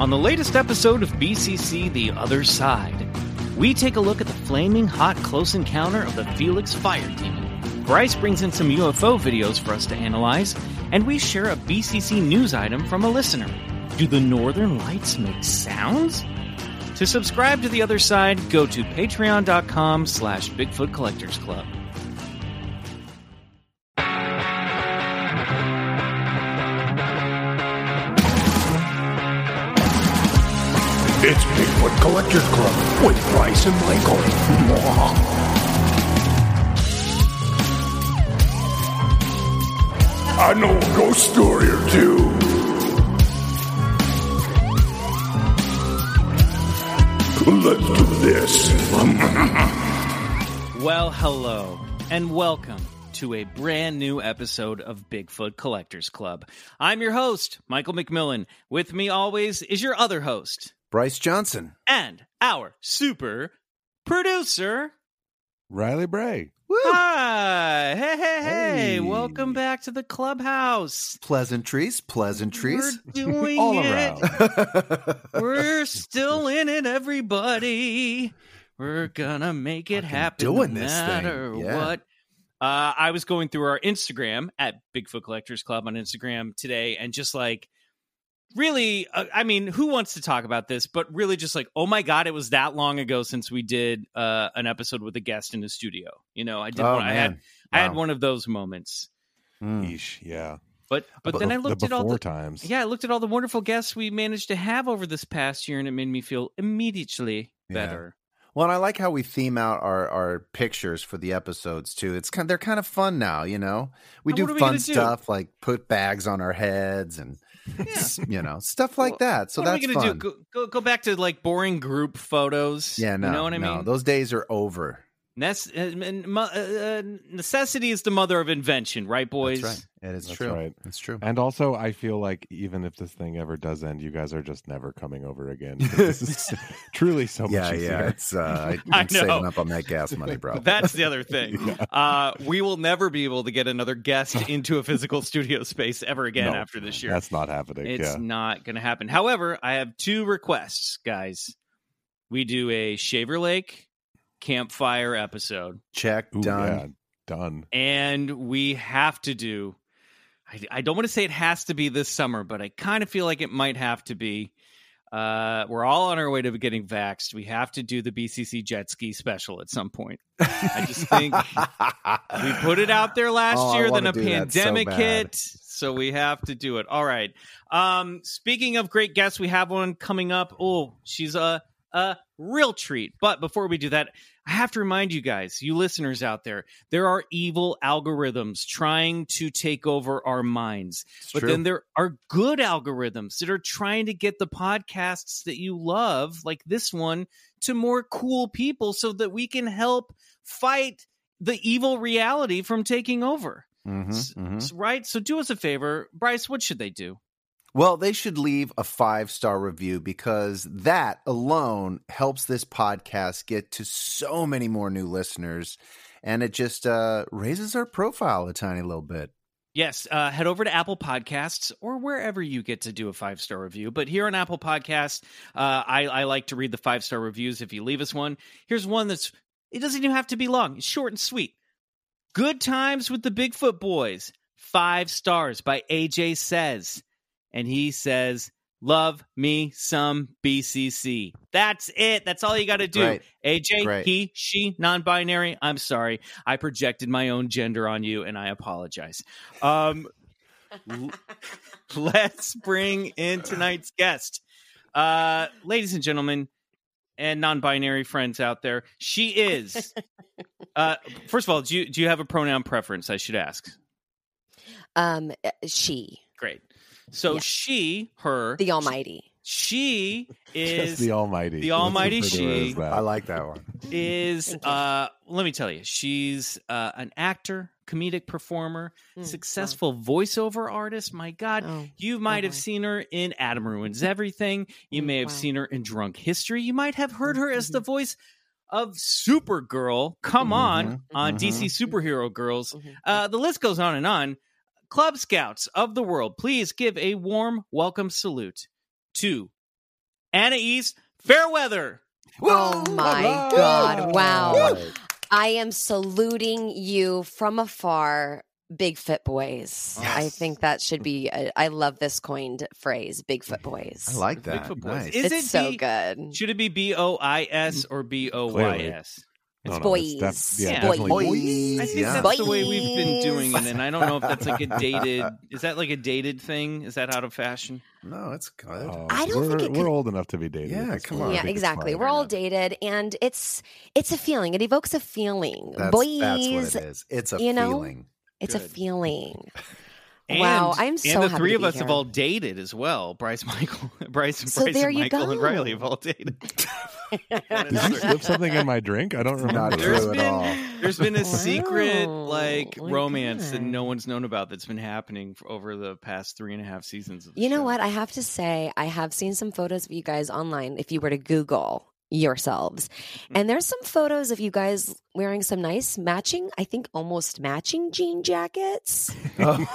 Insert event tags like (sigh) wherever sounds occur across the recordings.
On the latest episode of BCC The Other Side, we take a look at the flaming hot close encounter of the Felix Fire Demon. Bryce brings in some UFO videos for us to analyze, and we share a BCC news item from a listener. Do the Northern Lights make sounds? To subscribe to The Other Side, go to patreon.com slash Bigfoot Collectors Club. Collectors Club with Bryce and Michael. I know a ghost story or two. Let's do this. (laughs) Well, hello, and welcome to a brand new episode of Bigfoot Collectors Club. I'm your host, Michael McMillan. With me always is your other host, Bryce Johnson. and our super producer. Riley Bray. Hi, hey, hey, hey, Hey. welcome back to the clubhouse. Pleasantries, pleasantries. We're doing (laughs) All it. (laughs) We're still in it, everybody. We're gonna make it Fucking happen doing no this thing. Yeah. what. Uh, I was going through our Instagram at Bigfoot Collectors Club on Instagram today, and just like, really, uh, I mean, who wants to talk about this? But really, just like, oh my god, it was that long ago since we did uh, an episode with a guest in the studio. You know, I did. oh one, I had man, I had one of those moments. Mm. Yeesh, yeah. But but The- then I the looked at all the times. yeah, I looked at all the wonderful guests we managed to have over this past year, and it made me feel immediately Yeah. better. Well, and I like how we theme out our, our pictures for the episodes too. It's kind they're kind of fun now, you know. We Now, do what we fun do? stuff like put bags on our heads and you know stuff like that. So what that's are we gonna fun. do? Go, go go back to like boring group photos. yeah, no, you know what I no, mean. those days are over. Nece- uh, and mo- uh, uh, necessity is the mother of invention, right, boys? That's right. It is That's true. right. It's true. And also, I feel like even if this thing ever does end, you guys are just never coming over again. (laughs) This is (laughs) truly so much yeah, easier. yeah. It's uh, (laughs) I I, I'm know. saving up on that gas money, bro. That's the other thing. Uh, we will never be able to get another guest into a physical studio space ever again No, after this year. That's not happening. It's yeah. not going to happen. However, I have two requests, guys. We do a Shaver Lake campfire episode, Check Ooh, done. yeah, done. and we have to do. I, I don't want to say it has to be this summer, but I kind of feel like it might have to be. Uh, we're all on our way to getting vaxxed. We have to do the BCC jet ski special at some point. I just think (laughs) we put it out there last Oh, year, then a do that so pandemic hit, so we have to do it. All right. Um, speaking of great guests, we have one coming up. Oh, she's a a real treat. But before we do that, I have to remind you guys, you listeners out there, there are evil algorithms trying to take over our minds. It's But true. then there are good algorithms that are trying to get the podcasts that you love, like this one, to more cool people so that we can help fight the evil reality from taking over. Mhm, S- mhm. Right? So do us a favor. Bryce, what should they do? Well, they should leave a five star review because that alone helps this podcast get to so many more new listeners. And it just uh, raises our profile a tiny little bit. Yes, uh, head over to Apple Podcasts or wherever you get to do a five star review. But here on Apple Podcasts, uh, I, I like to read the five star reviews if you leave us one. Here's one that's, it doesn't even have to be long, it's short and sweet. Good Times with the Bigfoot Boys, five stars by AJ Says. And he says, Love me some BCC. That's it. That's all you got to do. Great. AJ, Great. he, she, non binary. I'm sorry. I projected my own gender on you and I apologize. Um, l- (laughs) let's bring in tonight's guest. Uh, ladies and gentlemen, and non binary friends out there, she is. (laughs) Uh, first of all, do you, do you have a pronoun preference? I should ask. Um, uh, she, Great. So Yeah. she, her, the Almighty. she (laughs) is the Almighty. the Almighty refer to her she. I like that one. is uh let me tell you she's uh an actor comedic performer Mm, successful voiceover artist my god. Oh, you might oh have boy. seen her in adam ruins everything you Mm, may have wow. seen her in drunk history you might have heard her as the Mhm. voice of supergirl come on Mhm, on mhm. dc superhero girls Mhm. uh the list goes on and on club scouts of the world please give a warm welcome salute to Anna East, fair weather. Oh my Woo! God. Wow. All I am saluting you from afar, Big Fit Boys. I think that should be, a, I love this coined phrase, Big Fit Boys. I like that. Bigfoot boys. Nice. Is it's it so B- good. Should it be B O I S or B O Y S? No, It's no, it's def- boys. yeah, Yeah. definitely Boys. Boys. I think Yeah. that's the way we've been doing it, and I don't know if that's like a (laughs) dated. Is that like a dated thing? Is that out of fashion? No, it's good. Oh, I don't we're, think it we're could- old enough to be dated. Yeah, come on. Yeah, exactly. We're all dated, and it's it's a feeling. It evokes a feeling. That's, Boys, that's what it is. It's a you know? feeling. it's a feeling. (laughs) And, Wow, I'm so and the happy three to of be us have all dated as well. Bryce, Michael, (laughs) Bryce, So Bryce, there and you Michael, and. Riley have all dated. Did you slip something in my drink? I don't remember. Not There's true at all. there's been a secret Wow, like my romance that no one's known about that's been happening for over the past three and a half seasons. Of the You know what? I have to say, I have seen some photos of you guys online. If you were to Google yourselves, Hmm. and there's some photos of you guys wearing some nice matching, I think almost matching jean jackets (laughs) from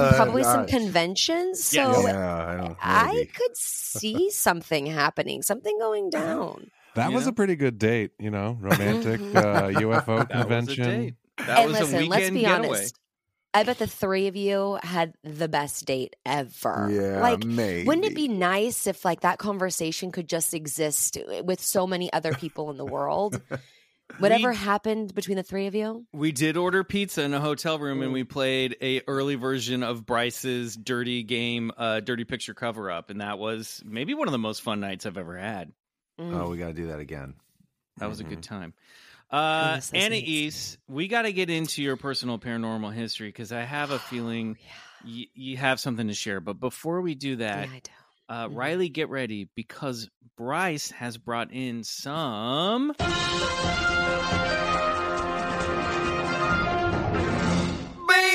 Uh, probably some conventions. Yeah. So yeah, I. I could see (laughs) something happening, something going down. That was a pretty good date, you know, (laughs) romantic uh, UFO That was a convention. date. That and was listen, a weekend let's be getaway. honest. I bet the three of you had the best date ever. Yeah, like maybe. Wouldn't it be nice if like that conversation could just exist with so many other people in the world? (laughs) Whatever We- happened between the three of you? We did order pizza in a hotel room, and Mm. we played a early version of Bryce's dirty game, uh, dirty picture cover up, and that was maybe one of the most fun nights I've ever had. Mm. Oh, we got to do that again. That was a good time. Uh, Goodness, Anais, we got to get into your personal paranormal history because I have a feeling y- you have something to share. But before we do yeah, that, I do. uh, Mhm. Riley, get ready because Bryce has brought in some.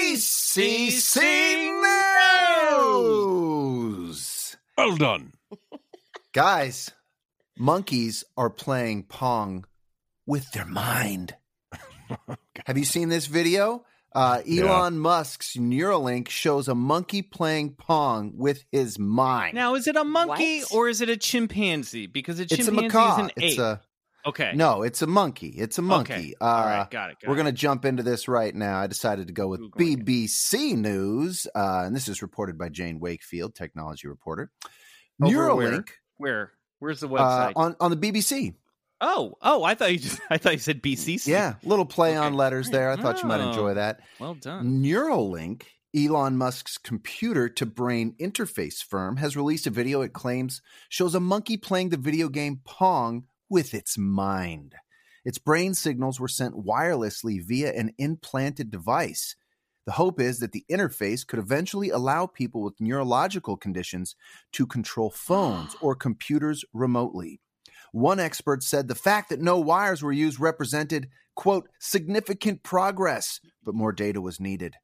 BCC News! Well done. Guys, monkeys are playing Pong with their mind. (laughs) Have you seen this video? Uh, Elon Musk's Neuralink shows a monkey playing Pong with his mind. Now, is it a monkey What? or is it a chimpanzee? Because a it's a chimpanzee macaw. is an It's ape. a okay. no, it's a monkey. It's a monkey. Okay. Uh, All right. Got it. Got We're going to jump into this right now. I decided to go with Googling it. BBC News, uh, and this is reported by Jane Wakefield, technology reporter. Over? Neuralink Where? Where's the uh, website? on on the BBC. Oh, oh! I thought you just. (laughs) I thought you said BCC. Yeah, little play on letters there. I thought you might Oh. enjoy that. Well done. Neuralink, Elon Musk's computer to brain interface firm, has released a video it claims shows a monkey playing the video game Pong with its mind. Its brain signals were sent wirelessly via an implanted device. The hope is that the interface could eventually allow people with neurological conditions to control phones (gasps) or computers remotely. One expert said the fact that no wires were used represented, quote, significant progress, but more data was needed.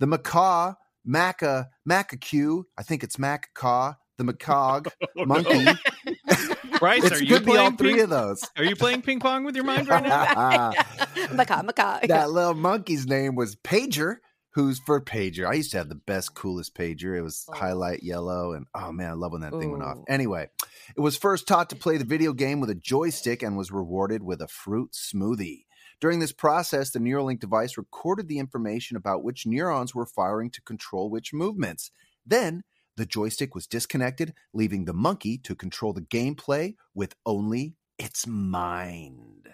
The macaw, maca, macaque, I think it's macaw, the macaque (laughs) monkey. Oh. Bryce, it are you could be all playing three ping- of those. Are you playing ping pong with your mind right now? (laughs) (laughs) macaw, macaw. that little monkey's name was Pager, who's for Pager. I used to have the best, coolest Pager. It was Oh. highlight yellow, and oh man, I love when that thing went off. Anyway, it was first taught to play the video game with a joystick and was rewarded with a fruit smoothie. During this process, the Neuralink device recorded the information about which neurons were firing to control which movements. Then, the joystick was disconnected, leaving the monkey to control the gameplay with only its mind.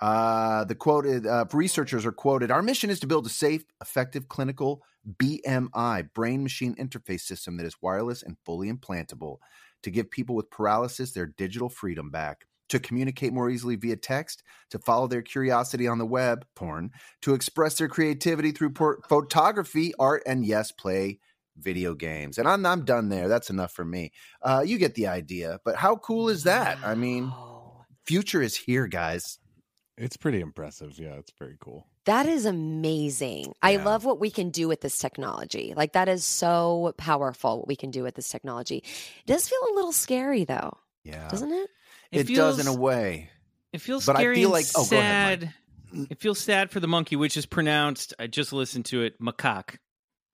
Uh, the quoted uh, researchers are quoted Our mission is to build a safe, effective clinical BMI, brain machine interface system that is wireless and fully implantable to give people with paralysis their digital freedom back, to communicate more easily via text, to follow their curiosity on the web, porn, to express their creativity through por- photography, art, and yes, play video games. And I'm, I'm done there. That's enough for me. Uh, you get the idea. But how cool is that? I mean, future is here, guys. It's pretty impressive. Yeah, it's very cool. That is amazing. I love what we can do with this technology. Like that is so powerful what we can do with this technology. It does feel a little scary though, Yeah. doesn't it? It, does in a way. It feels But I feel like- oh, go ahead, sad. it feels sad for the monkey, which is pronounced. I just listened to it, macaque.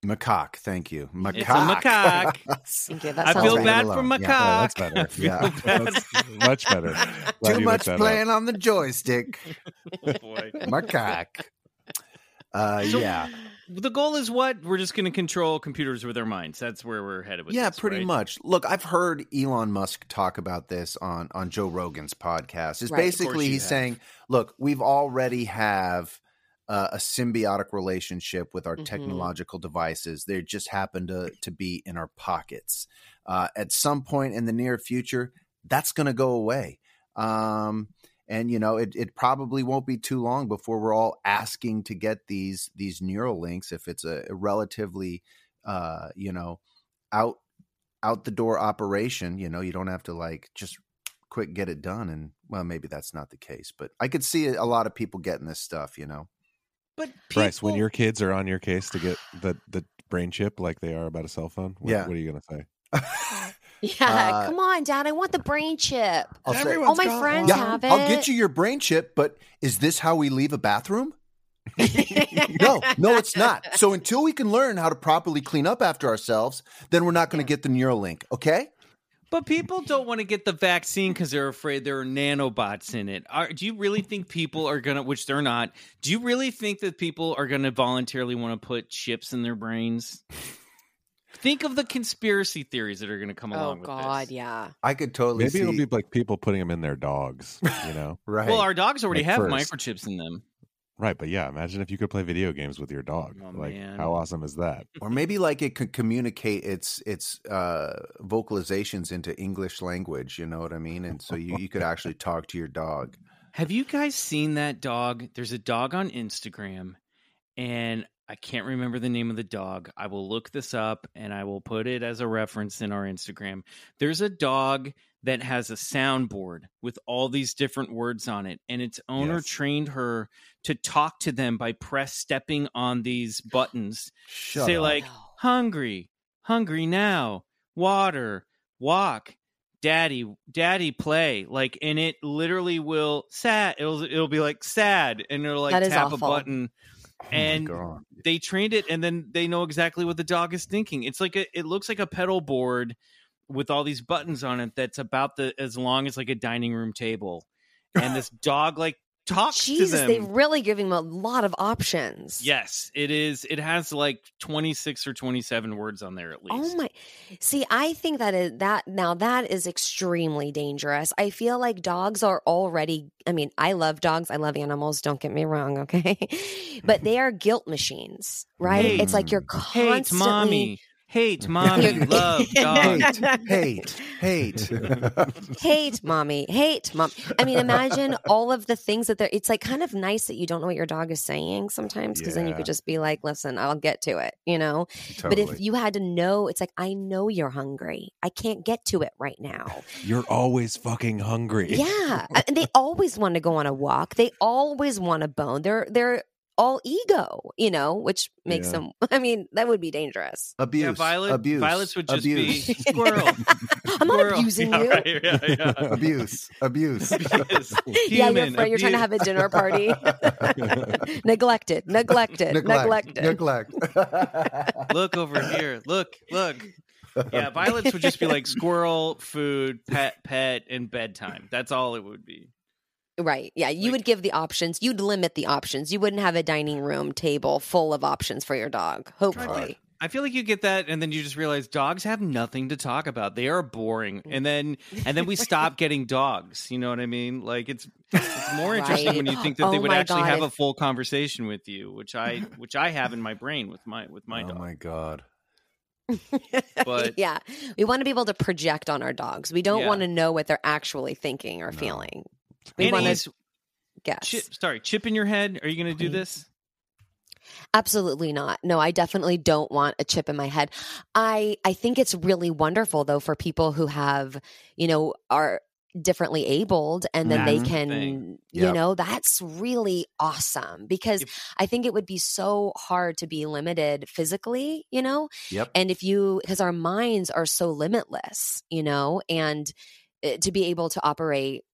Macaque. Thank you. Macaque. It's a macaque. (laughs) Thank you. That I feel right. bad for alone. macaque. Yeah, that's better. I Yeah. That's much better. (laughs) Glad Too much looked that up. playing on the joystick. (laughs) Oh, boy. Macaque. Uh, So- yeah. The goal is what? We're just going to control computers with our minds. That's where we're headed with yeah, this, pretty right? much. Look, I've heard Elon Musk talk about this on on Joe Rogan's podcast. Is Right. Basically he's have. saying, look, we've already have uh, a symbiotic relationship with our Mhm. technological devices. They just happen to to be in our pockets. Uh, at some point in the near future, that's going to go away. Um, and you know, it, it probably won't be too long before we're all asking to get these these neural links if it's a, a relatively uh, you know out out the door operation. You know, you don't have to like just quick get it done. And well, maybe that's not the case, but I could see a lot of people getting this stuff. You know, But Bryce, when your kids are on your case to get the, the brain chip like they are about a cell phone, what, Yeah. what are you going to say? (laughs) Yeah, Uh, come on, Dad. I want the brain chip. I'll say, All my got friends one. yeah, have I'll get you your brain chip, but is this how we leave a bathroom? (laughs) no, no, it's not. So until we can learn how to properly clean up after ourselves, then we're not going to get the Neuralink. Okay? But people don't want to get the vaccine because they're afraid there are nanobots in it. Are, do you really think people are going to, which they're not, do you really think that people are going to voluntarily want to put chips in their brains? think of the conspiracy theories that are going to come Oh along with God, this. yeah. I could totally Maybe see. it'll be like people putting them in their dogs, you know? (laughs) right. Well, our dogs already Like have first. microchips in them. Right. But yeah, imagine if you could play video games with your dog. Oh, like, man. how awesome is that? or maybe like it could communicate its its uh, vocalizations into English language. You know what I mean? And so you, you could actually (laughs) talk to your dog. Have you guys seen that dog? There's a dog on Instagram, and I can't remember the name of the dog. I will look this up and I will put it as a reference in our Instagram. There's a dog that has a soundboard with all these different words on it, and its owner Yes. trained her to talk to them by press stepping on these buttons. Shut Say up. like hungry, hungry now, water, walk, daddy, daddy play. Like and it literally will sad it'll it'll be like sad and it'll like tap awful. a button Oh and God. they trained it and then they know exactly what the dog is thinking. It's like a it looks like a pedal board with all these buttons on it that's about the as long as like a dining room table. And this (laughs) dog like talks to Jesus, them. they really giving him a lot of options. Yes, it is. It has like 26 or 27 words on there at oh least. Oh my! See, I think that is that now that is extremely dangerous. I feel like dogs are already. I mean, I love dogs. I love animals. Don't get me wrong, (laughs) okay? but mm-hmm. they are guilt machines, right? Hate. It's like you're mm. constantly mommy. Hate (laughs) mommy. Love dog. hate, hate, hate. (laughs) hate mommy, hate mom. I mean, imagine all of the things that they're. It's like kind of nice that you don't know what your dog is saying sometimes, because then you could just be like, "Listen, I'll get to it," you know. But if you had to know, it's like I know you're hungry. I can't get to it right now. (laughs) You're always fucking hungry. Yeah, and they always want to go on a walk. They always want a bone. They're they're all ego, you know, which makes Yeah. them. (laughs) I mean, that would be dangerous. abuse, Yeah, Violet. abuse, Violets would just abuse. be (laughs) squirrel. (laughs) I'm not Squirrel. abusing Yeah, you. right, yeah, yeah. abuse, abuse. Abuse. yeah, you're, Human you're trying to have a dinner party. neglected, neglected, neglected. neglect. Look over here. Look, look. Yeah, violets would just be like squirrel, food, pet, pet, and bedtime. That's all it would be. Right. Yeah. You Like- would give the options. You'd limit the options. You wouldn't have a dining room table full of options for your dog. Hopefully. I feel like you get that, and then you just realize dogs have nothing to talk about. They are boring, mm. and then and then we (laughs) stop getting dogs. You know what I mean? Like it's it's more (laughs) interesting Right. when you think that they Oh would actually God, have a full conversation with you, which I (laughs) which I have in my brain with my with my oh dog. my god. But- yeah. We want to be able to project on our dogs. We don't Yeah. want to know what they're actually thinking or No. feeling. We Annie, want to guess. chip, sorry, chip in your head. Are you going to do this? Absolutely not. No, I definitely don't want a chip in my head. I I think it's really wonderful though for people who have, you know, are differently abled and then they That's the can thing. you know that's really awesome because If- i think it would be so hard to be limited physically you know Yep. and if you because our minds are so limitless you know and uh, to be able to operate m-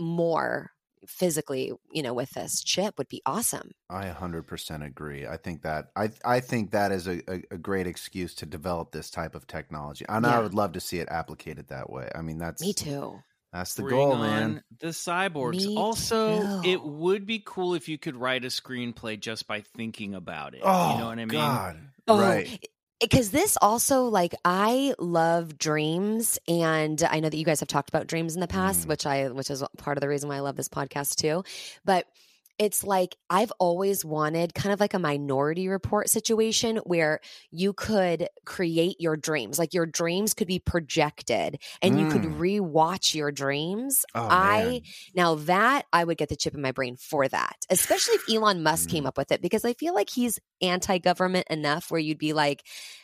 more physically, you know, with this chip would be awesome. I 100% agree. I think that I I think that is a, a, a great excuse to develop this type of technology, and I would love to see it applicated that way. I mean, that's Me too. That's the Bring goal, on man. The cyborgs. Me also, it would be cool if you could write a screenplay just by thinking about it. Oh, you know oh, what I mean? God. Oh, Right. Because this also like i love dreams and i know that you guys have talked about dreams in the past Mm. which i which is part of the reason why i love this podcast too but it's like i've always wanted kind of like a minority report situation where you could create your dreams like your dreams could be projected and you could Mm. rewatch your dreams Oh, i man. now that I would get the chip in my brain for that, especially if Elon Musk Mm. came up with it, because I feel like he's anti-government enough where you'd be like,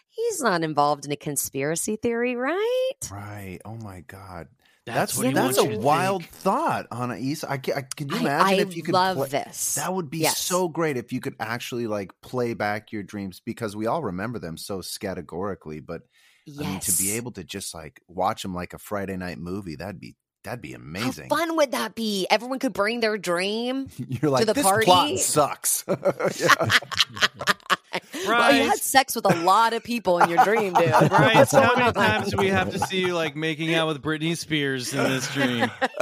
he's not involved in a conspiracy theory, right? Right. Oh my God. That's, That's what that's a wild think. thought, Anna Isa. I, ca- I can you imagine I, if you could love play- this. That would be Yes. so great if you could actually like play back your dreams because we all remember them so categorically. But yes. I mean, to be able to just like watch them like a Friday night movie, that'd be that'd be amazing. How fun would that be? Everyone could bring their dream. (laughs) You're like to the this party?" plot sucks. (laughs) (laughs) Yeah. Well, you had sex with a lot of people in your dream, dude. (laughs) Right. How many (laughs) times do we have to see you like making out with Britney Spears in this dream? (laughs)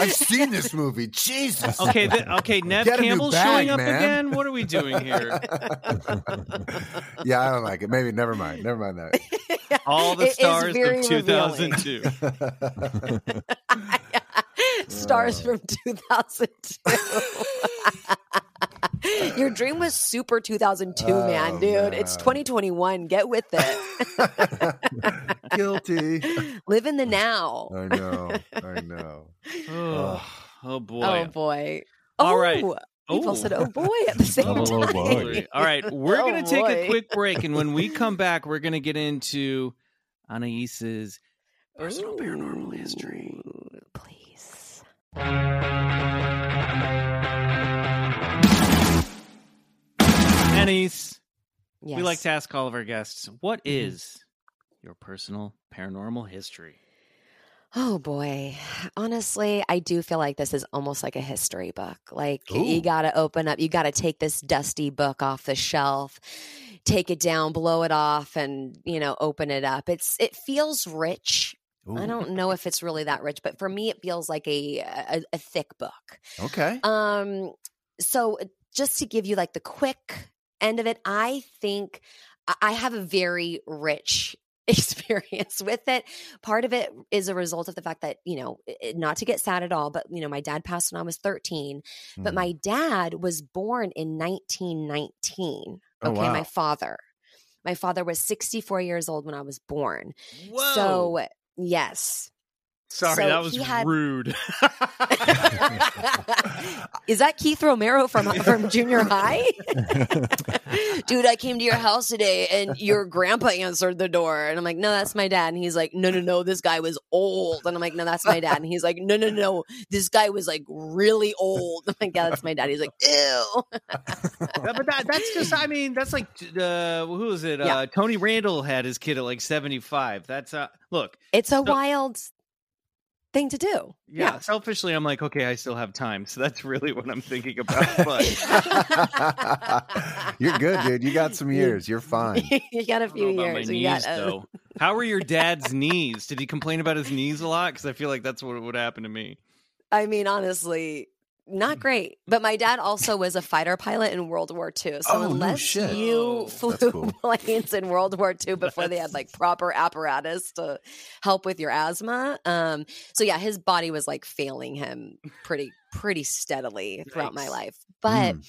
I've seen this movie. Jesus. Okay, th- okay, Neve Get a new Campbell's bag, showing up man. again. What are we doing here? yeah, I don't like it. Maybe never mind. Never mind that. All the It is stars very of 2002. Stars from 2002. (laughs) Your dream was super 2002, man, Oh, dude. It's 2021. Get with it. (laughs) Guilty. (laughs) Live in the now. I know. I know. Oh, oh boy. Oh boy. All right. Oh, We both Oh. said "oh boy" at the same Oh, time. boy. All right, we're Oh, gonna take a quick break, and when we come back, we're gonna get into Anais's personal paranormal history. Please. Yes. we like to ask all of our guests, what is your personal paranormal history? Oh boy. Honestly, I do feel like this is almost like a history book. Like Ooh. you got to open up, you got to take this dusty book off the shelf, take it down, blow it off and, you know, open it up. It's it feels rich. I don't know if it's really that rich, but for me it feels like a a, a thick book. Okay. Um, so just to give you like the quick end of it, I think I- have a very rich (laughs) experience with it. Part of it is a result of the fact that, you know, not to get sad at all, but, you know, my dad passed when I was 13, but Mhm. my dad was born in 1919. Oh, Okay. wow. My father. My father was 64 years old when I was born. Whoa! So, yes. Sorry, so that was had- rude. (laughs) Is that Keith Romero from from junior high? (laughs) Dude, I came to your house today and your grandpa answered the door. And I'm like, no, that's my dad. And he's like, no, no, no, this guy was old. And I'm like, no, that's my dad. And he's like, no, no, no, this guy was like really old. I'm like, yeah, that's my dad. He's like, ew. Yeah, but that, that's just, I mean, that's like, uh, who is it? Yeah. Uh, Tony Randall had his kid at like 75. That's, uh, look, It's a So- wild thing to do. yeah, selfishly, I'm like, okay, I still have time. So that's really what I'm thinking (laughs) about. But (laughs) You're good, dude. You got some years. You're fine. (laughs) you got a few years. my You knees, got, uh, though. How are your dad's knees? Did he complain about his knees a lot? Because I feel like that's what would happen to me. I mean, honestly. Not great. But my dad also was a fighter pilot in World War II. So Oh, no unless shit. you Oh, flew cool. (laughs) planes in World War II before they had like proper apparatus to help with your asthma, um, so yeah, his body was like failing him pretty pretty steadily throughout my life. But Mm.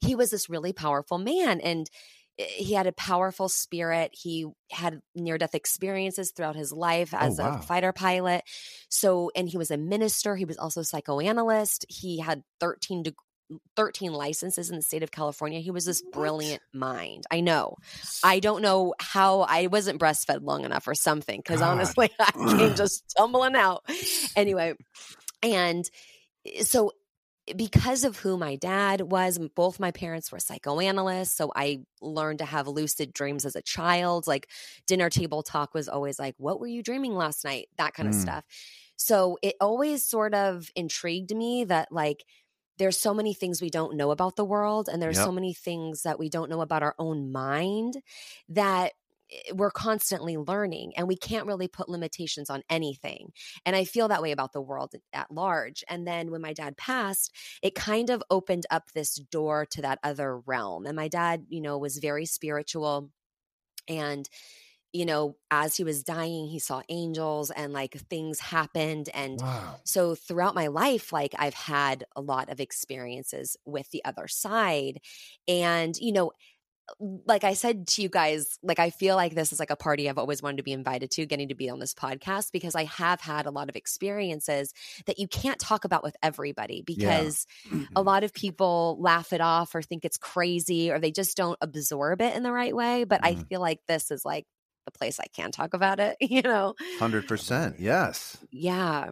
he was this really powerful man and he had a powerful spirit he had near death experiences throughout his life Oh, as wow. a fighter pilot so and he was a minister he was also a psychoanalyst he had 13 deg 13 licenses in the state of California. He was this What? brilliant mind. I know. I don't know how I wasn't breastfed long enough or something because honestly, (laughs) I came (clears throat) just stumbling out. Anyway, and eh, so because of who my dad was, both my parents were psychoanalysts. So I learned to have lucid dreams as a child. Like dinner table talk was always like, What were you dreaming last night? That kind of Mm. stuff. So it always sort of intrigued me that, like, there's so many things we don't know about the world, and there's Yep. so many things that we don't know about our own mind that Eh, we're constantly learning and we can't really put limitations on anything. And I feel that way about the world at large. And then when my dad passed, it kind of opened up this door to that other realm. And my dad, you know, was very spiritual and you know, as he was dying, he saw angels and like things happened and Wow. so throughout my life like i've had a lot of experiences with the other side and you know like i said to you guys like i feel like this is like a party i've always wanted to be invited to getting to be on this podcast because i have had a lot of experiences that you can't talk about with everybody because (clears throat) a lot of people laugh it off or think it's crazy or they just don't absorb it in the right way but i Mhm. feel like this is like the place i can talk about it (laughs) you know 100%. Yes. yeah.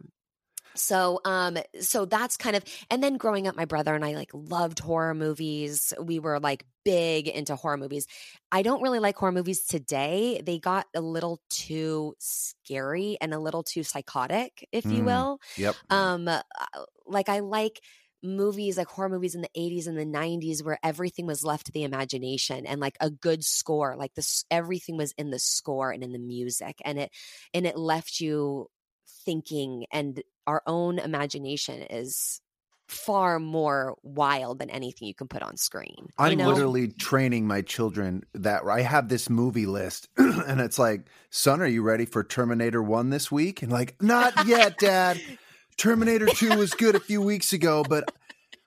So um so that's kind of and then growing up my brother and I like loved horror movies. We were like big into horror movies. I don't really like horror movies today. They got a little too scary and a little too psychotic, if you Mm. will. Yep. Um uh, like I like movies like horror movies in the 80s and the 90s where everything was left to the imagination and like a good score like this everything was in the score and in the music and it and it left you thinking and our own imagination is far more wild than anything you can put on screen I'm know? literally training my children that I have this movie list (clears throat) and it's like, son, are you ready for Terminator 1 this week? And like, not yet, dad. Terminator 2 was good a few weeks ago, but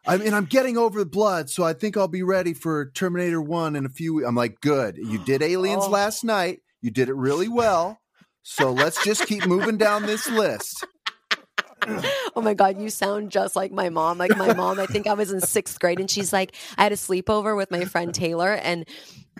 I mean, I'm getting over the blood, so I think I'll be ready for Terminator 1 in a few weeks. I'm like, good. You did (gasps) Aliens Oh. last night. You did it really well. So let's just keep moving down this list. (laughs) oh my god you sound just like my mom like my mom i think i was in sixth grade and she's like i had a sleepover with my friend taylor and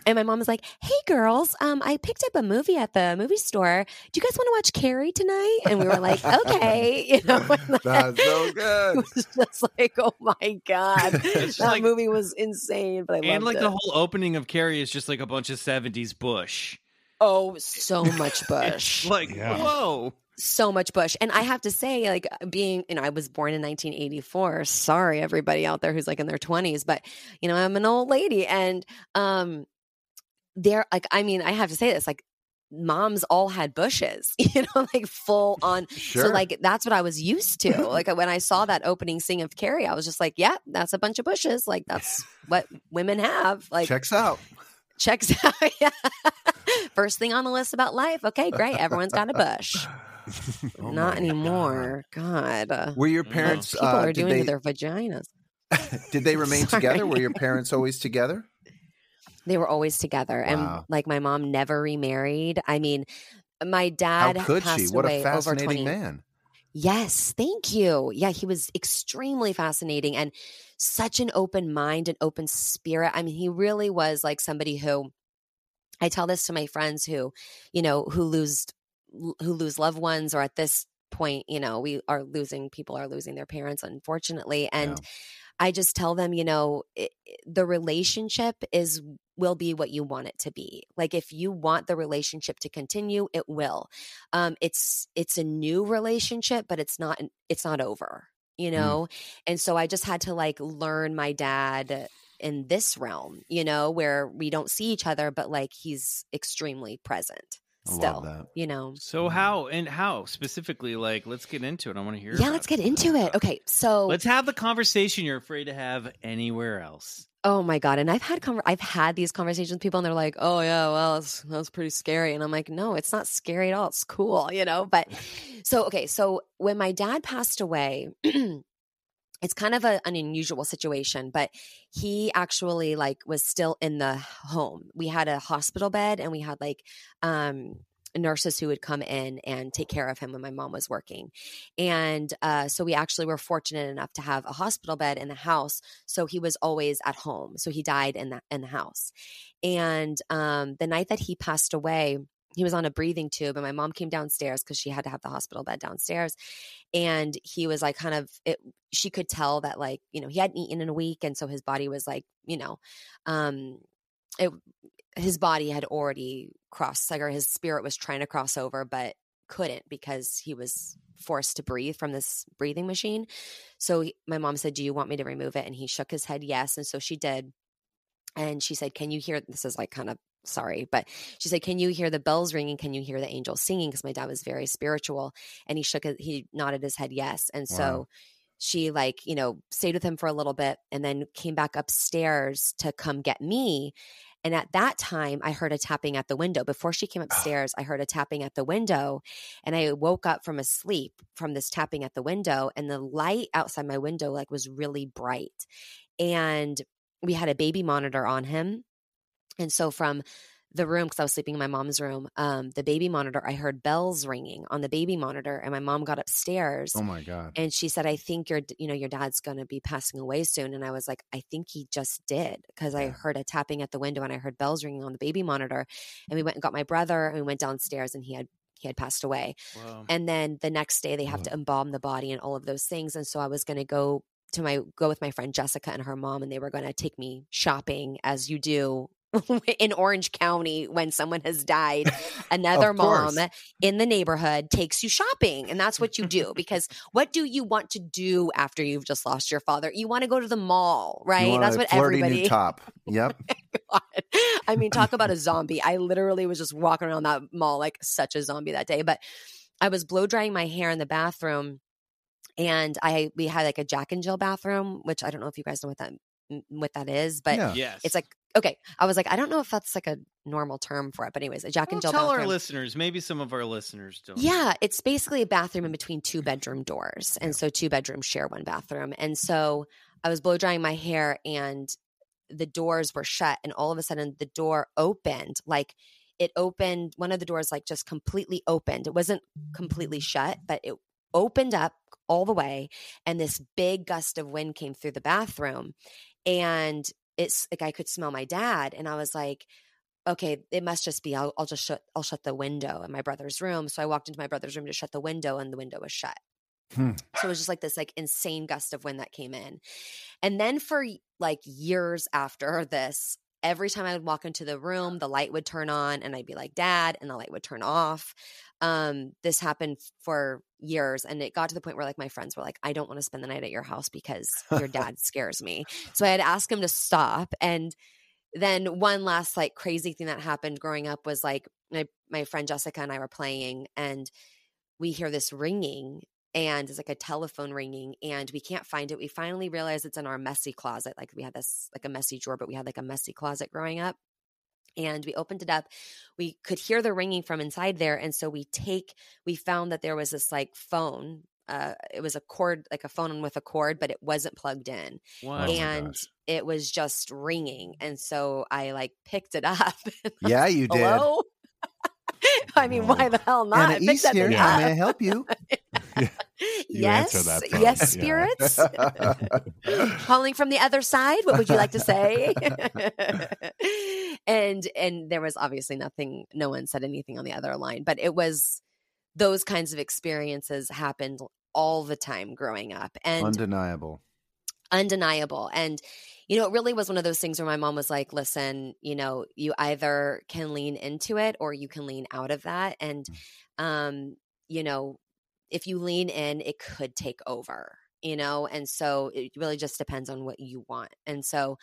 and my mom was like hey girls um i picked up a movie at the movie store do you guys want to watch carrie tonight and we were like okay (laughs) you know and (laughs) That's so it good. was just like oh my god that like- movie was insane but i and loved like it. the whole opening of Carrie is just like a bunch of 70s bush. Oh so (laughs) much bush like, Yeah. whoa. so much bush and i have to say like being you know i was born in 1984 sorry everybody out there who's like in their 20s but you know i'm an old lady and um they're like i mean i have to say this like moms all had bushes (laughs) you know like full on Sure. so like that's what i was used to (laughs) like when i saw that opening scene of carrie i was just like yeah that's a bunch of bushes like that's what women have like Checks out. Checks (laughs) out yeah. first thing on the list about life okay great everyone's got a bush Oh not anymore. God. Uh, Were your parents people uh, are doing they, with their vaginas. (laughs) did they remain Sorry. together? Were your parents always together? They were always together. Wow. And like my mom never remarried. I mean, my dad How could she? What a fascinating 20 man. Yes, thank you. Yeah, he was extremely fascinating and such an open mind and open spirit. I mean, he really was like somebody who I tell this to my friends who, you know, who lose who lose loved ones or at this point, you know, we are losing people are losing their parents unfortunately and I just tell them, you know, it, the relationship is will be what you want it to be. Like if you want the relationship to continue, it will. Um, it's it's a new relationship, but it's not it's not over. You mm. know, and so I just had to like learn my dad in this realm. You know, where we don't see each other, but like he's extremely present I love still. that. You know. So how and how specifically? Like, let's get into it. I want to hear. Yeah, let's it. get into it. Okay, so Let's have the conversation you're afraid to have anywhere else. Oh my god! And I've had conver- I've had these conversations with people, and they're like, "Oh yeah, well, it's, that's pretty scary." And I'm like, "No, it's not scary at all. It's cool, you know." But (laughs) so okay, so when my dad passed away, (clears throat) it's kind of a, an unusual situation, but he actually like was still in the home. We had a hospital bed, and we had like um nurses who would come in and take care of him when my mom was working. And uh, so we actually were fortunate enough to have a hospital bed in the house. So he was always at home. So he died in the in the house. And um, the night that he passed away, he was on a breathing tube and my mom came downstairs because she had to have the hospital bed downstairs and he was like kind of it she could tell that like you know he hadn't eaten in a week and so his body was like you know um it his body had already crossed like or his spirit was trying to cross over but couldn't because he was forced to breathe from this breathing machine. So he, my mom said do you want me to remove it? And he shook his head yes. And so she did. And she said can you hear this is like kind of sorry but she said can you hear the bells ringing? Can you hear the angels singing? Because my dad was very spiritual. And he shook it he nodded his head yes. And so she like you know stayed with him for a little bit and then came back upstairs to come get me and at that time i heard a tapping at the window. Before she came (sighs) upstairs i heard a tapping at the window and i woke up from a sleep from this tapping at the window and the light outside my window like was really bright and we had a baby monitor on him and so from the room, because I was sleeping in my mom's room, um, the baby monitor, I heard bells ringing on the baby monitor, and my mom got upstairs Oh my god. and she said, "I think your, you know, your dad's going to be passing away soon." And I was like, "I think he just did," because I heard a tapping at the window and I heard bells ringing on the baby monitor. And we went and got my brother, and we went downstairs, and he had he had passed away. Wow. And then the next day they have to embalm the body and all of those things. And so I was going to go to my go with my friend Jessica and her mom, and they were going to take me shopping as you do. (laughs) in Orange County, when someone has died, (laughs) another mom in the neighborhood takes you shopping. And that's what you do (laughs) because what do you want to do after you've just lost your father? You want to go to the mall, right? That's what everybody. top. Yep. I mean, talk about a zombie. I literally was just walking around that mall like such a zombie that day. But I was blow drying my hair in the bathroom, and I we had like a Jack and Jill bathroom, which I don't know if you guys know what that what that is, but Yeah. yes. it's like okay. I was like, I don't know if that's like a normal term for it, but anyways, a Jack Well, and Jill tell bathroom. our listeners. Maybe some of our listeners don't. Yeah, it's basically a bathroom in between two mm. bedroom doors. And so two bedrooms share one bathroom. And so I was blow drying my hair and the doors were shut and all of a sudden the door opened like it opened one of the doors like just completely opened. It wasn't completely shut, but it opened up all the way and this big gust of wind came through the bathroom and it's like I could smell my dad and I was like okay, it must just be I'll, I'll just shut I'll shut the window in my brother's room. So I walked into my brother's room to shut the window and the window was shut. Hmm. So it was just like this like insane gust of wind that came in. And then for like years after this, every time I would walk into the room, the light would turn on and I'd be like, Dad, and the light would turn off. Um, this happened for years and it got to the point where like my friends were like, I don't want to spend the night at your house because your (laughs) dad scares me. So I had to ask him to stop. And then one last like crazy thing that happened growing up was like my my friend Jessica and I were playing and we hear this ringing and it's like a telephone ringing and we can't find it. We finally realize it's in our messy closet. Like we had this like a messy drawer, but we had like a messy closet growing up. And we opened it up. We could hear the ringing from inside there. And so we take, we found that there was this like phone. Uh, it was a cord, like a phone with a cord, but it wasn't plugged in What? Oh and gosh. it was just ringing and so i like picked it (laughs) up Yeah, you did. hello (laughs) i mean why the hell not I Anais here. How may I help you? (laughs) (laughs) Yes answer that phone, yes spirits (laughs) calling from the other side what would you like to say (laughs) and and there was obviously nothing no one said anything on the other line but it was those kinds of experiences happened all the time growing up and Undeniable. undeniable. And, you know, it really was one of those things where my mom was like, listen, you know, you either can lean into it or you can lean out of that. And, um, you know, if you lean in, it could take over, you know? And so it really just depends on what you want. And so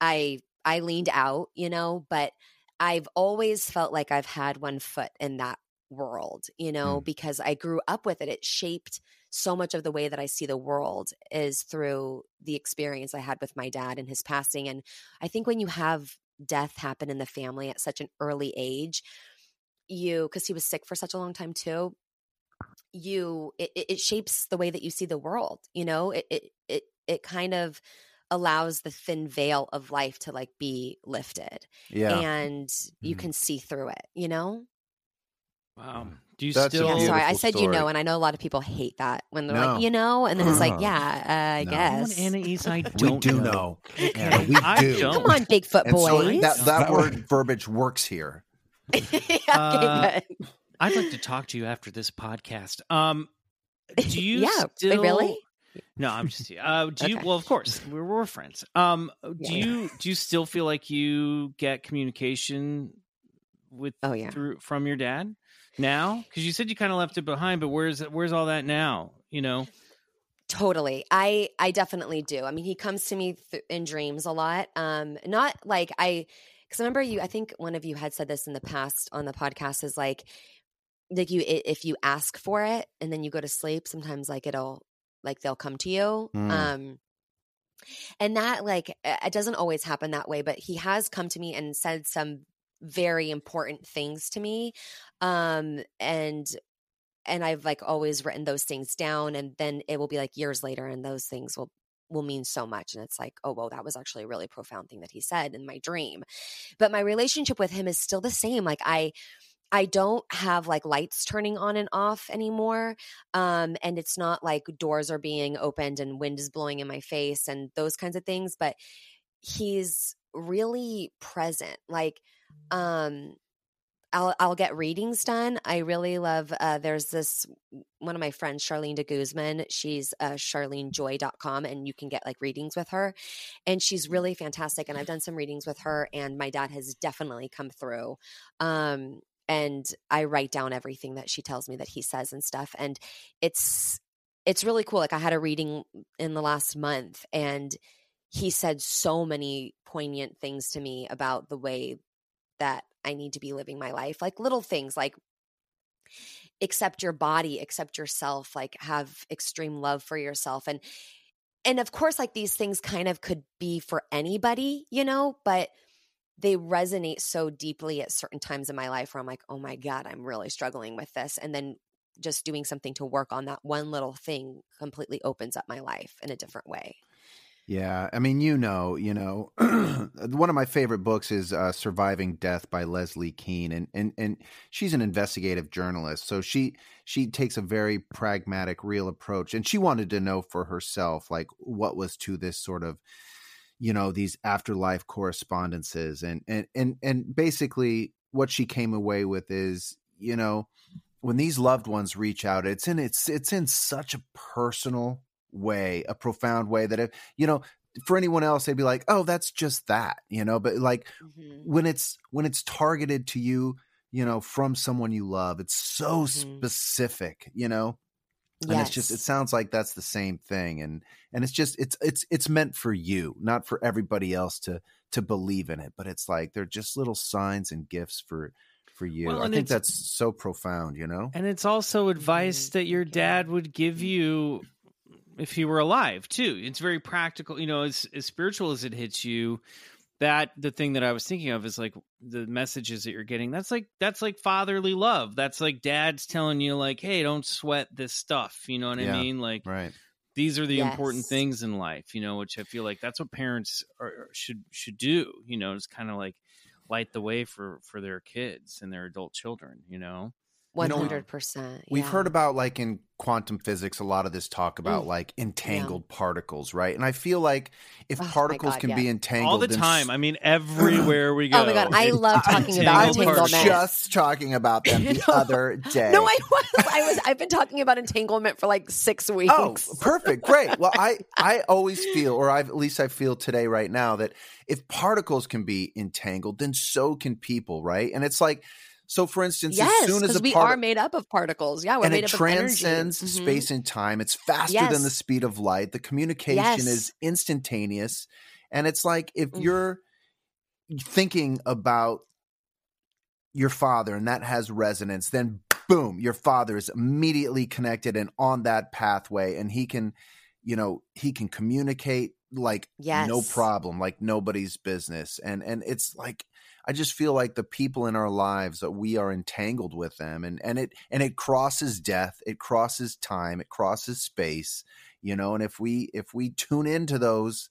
I, I leaned out, you know, but I've always felt like I've had one foot in that world, you know, mm. because I grew up with it. It shaped so much of the way that I see the world is through the experience I had with my dad and his passing. And I think when you have death happen in the family at such an early age, you, because he was sick for such a long time too, you, it, it it shapes the way that you see the world. You know, it, it, it, it kind of allows the thin veil of life to like be lifted Yeah. and you Mhm. can see through it, you know? Wow. Do you That's still? Yeah, sorry. I beautiful said you know, and I know a lot of people hate that when they're No. like, you know, and then it's like, (laughs) yeah, uh, I No. guess. Anais, I we don't do know. Okay. Anna, we I do. don't. Come on, Bigfoot And so boys. that, that That word verbiage works here. (laughs) okay, Uh, good. I'd like to talk to you after this podcast. Um, (laughs) do you Yeah, still really? No, I'm just. Uh, do you? Well, of course, we're, we're friends. Um, do Yeah. you do you still feel like you get communication with Oh yeah. through from your dad now? Because you said you kind of left it behind, but where's where's all that now? You know. Totally. I I definitely do. I mean, he comes to me th- in dreams a lot. Um not like I cuz I remember you I think one of you had said this in the past on the podcast is like like you if you ask for it and then you go to sleep, sometimes like it'll like they'll come to you. Mm. Um and that like it doesn't always happen that way, but he has come to me and said some very important things to me. Um and and I've like always written those things down and then it will be like years later and those things will will mean so much and it's like oh well that was actually a really profound thing that he said in my dream but my relationship with him is still the same like I I don't have like lights turning on and off anymore um and it's not like doors are being opened and wind is blowing in my face and those kinds of things but he's really present like um I'll I'll get readings done. I really love uh there's this one of my friends, Charlene de Guzman. She's uh charlenejoy.com and you can get like readings with her. And she's really fantastic. And I've done some readings with her and my dad has definitely come through. Um and I write down everything that she tells me that he says and stuff. And it's it's really cool. Like I had a reading in the last month and he said so many poignant things to me about the way that I need to be living my life. Like little things like accept your body, accept yourself, like have extreme love for yourself. And and of course, like these things kind of could be for anybody, you know, but they resonate so deeply at certain times in my life where I'm like, oh my God, I'm really struggling with this. And then just doing something to work on that one little thing completely opens up my life in a different way. Yeah, I mean, you know, you know, (clears throat) one of my favorite books is uh, "Surviving Death" by Leslie Kean, and and and she's an investigative journalist, so she she takes a very pragmatic, real approach, and she wanted to know for herself, like, what was to this sort of, you know, these afterlife correspondences, and and and and basically, what she came away with is, you know, when these loved ones reach out, it's in it's it's in such a personal way, a profound way that if you know for anyone else they'd be like oh that's just that you know but like Mhm. when it's when it's targeted to you you know from someone you love it's so Mhm. specific you know and it's just it sounds like that's the same thing and and it's just it's it's it's meant for you not for everybody else to to believe in it but it's like they're just little signs and gifts for for you Well, i think that's so profound you know And it's also advice Mhm. that your dad would give you if he were alive too. It's very practical, you know, as as spiritual as it hits you. That the thing that I was thinking of is like the messages that you're getting. That's like that's like fatherly love. That's like dad's telling you like, "Hey, don't sweat this stuff." You know what Yeah. I mean? Like right these are the important things in life, you know, which I feel like that's what parents are, should should do. You know, just kind of like light the way for for their kids and their adult children. You know. You One know, hundred percent. We've heard about like in quantum physics a lot of this talk about Mm. like entangled particles, right? And I feel like if Oh particles God, can yeah. be entangled all the time. s- I mean, (clears throat) everywhere we go. Oh my God, I love talking about I entangled was entanglement. particles. just talking about them the (laughs) other day. (laughs) No, I was. I was. I've been talking about entanglement for like six weeks. Oh, perfect. Great. Well, I I always feel or I've, at least I feel today right now that if particles can be entangled, then so can people, right? And it's like so for instance, yes, as soon as a we part are made up of particles. Yeah, we're and made it up of energy. transcends Mhm. space and time. It's faster than the speed of light. The communication Yes. is instantaneous. And it's like if Mm. you're thinking about your father and that has resonance, then boom, your father is immediately connected and on that pathway. And he can, you know, he can communicate like yes. no problem, like nobody's business. And and it's like I just feel like the people in our lives that we are entangled with them and and it and it crosses death, it crosses time, it crosses space, you know, and if we if we tune into those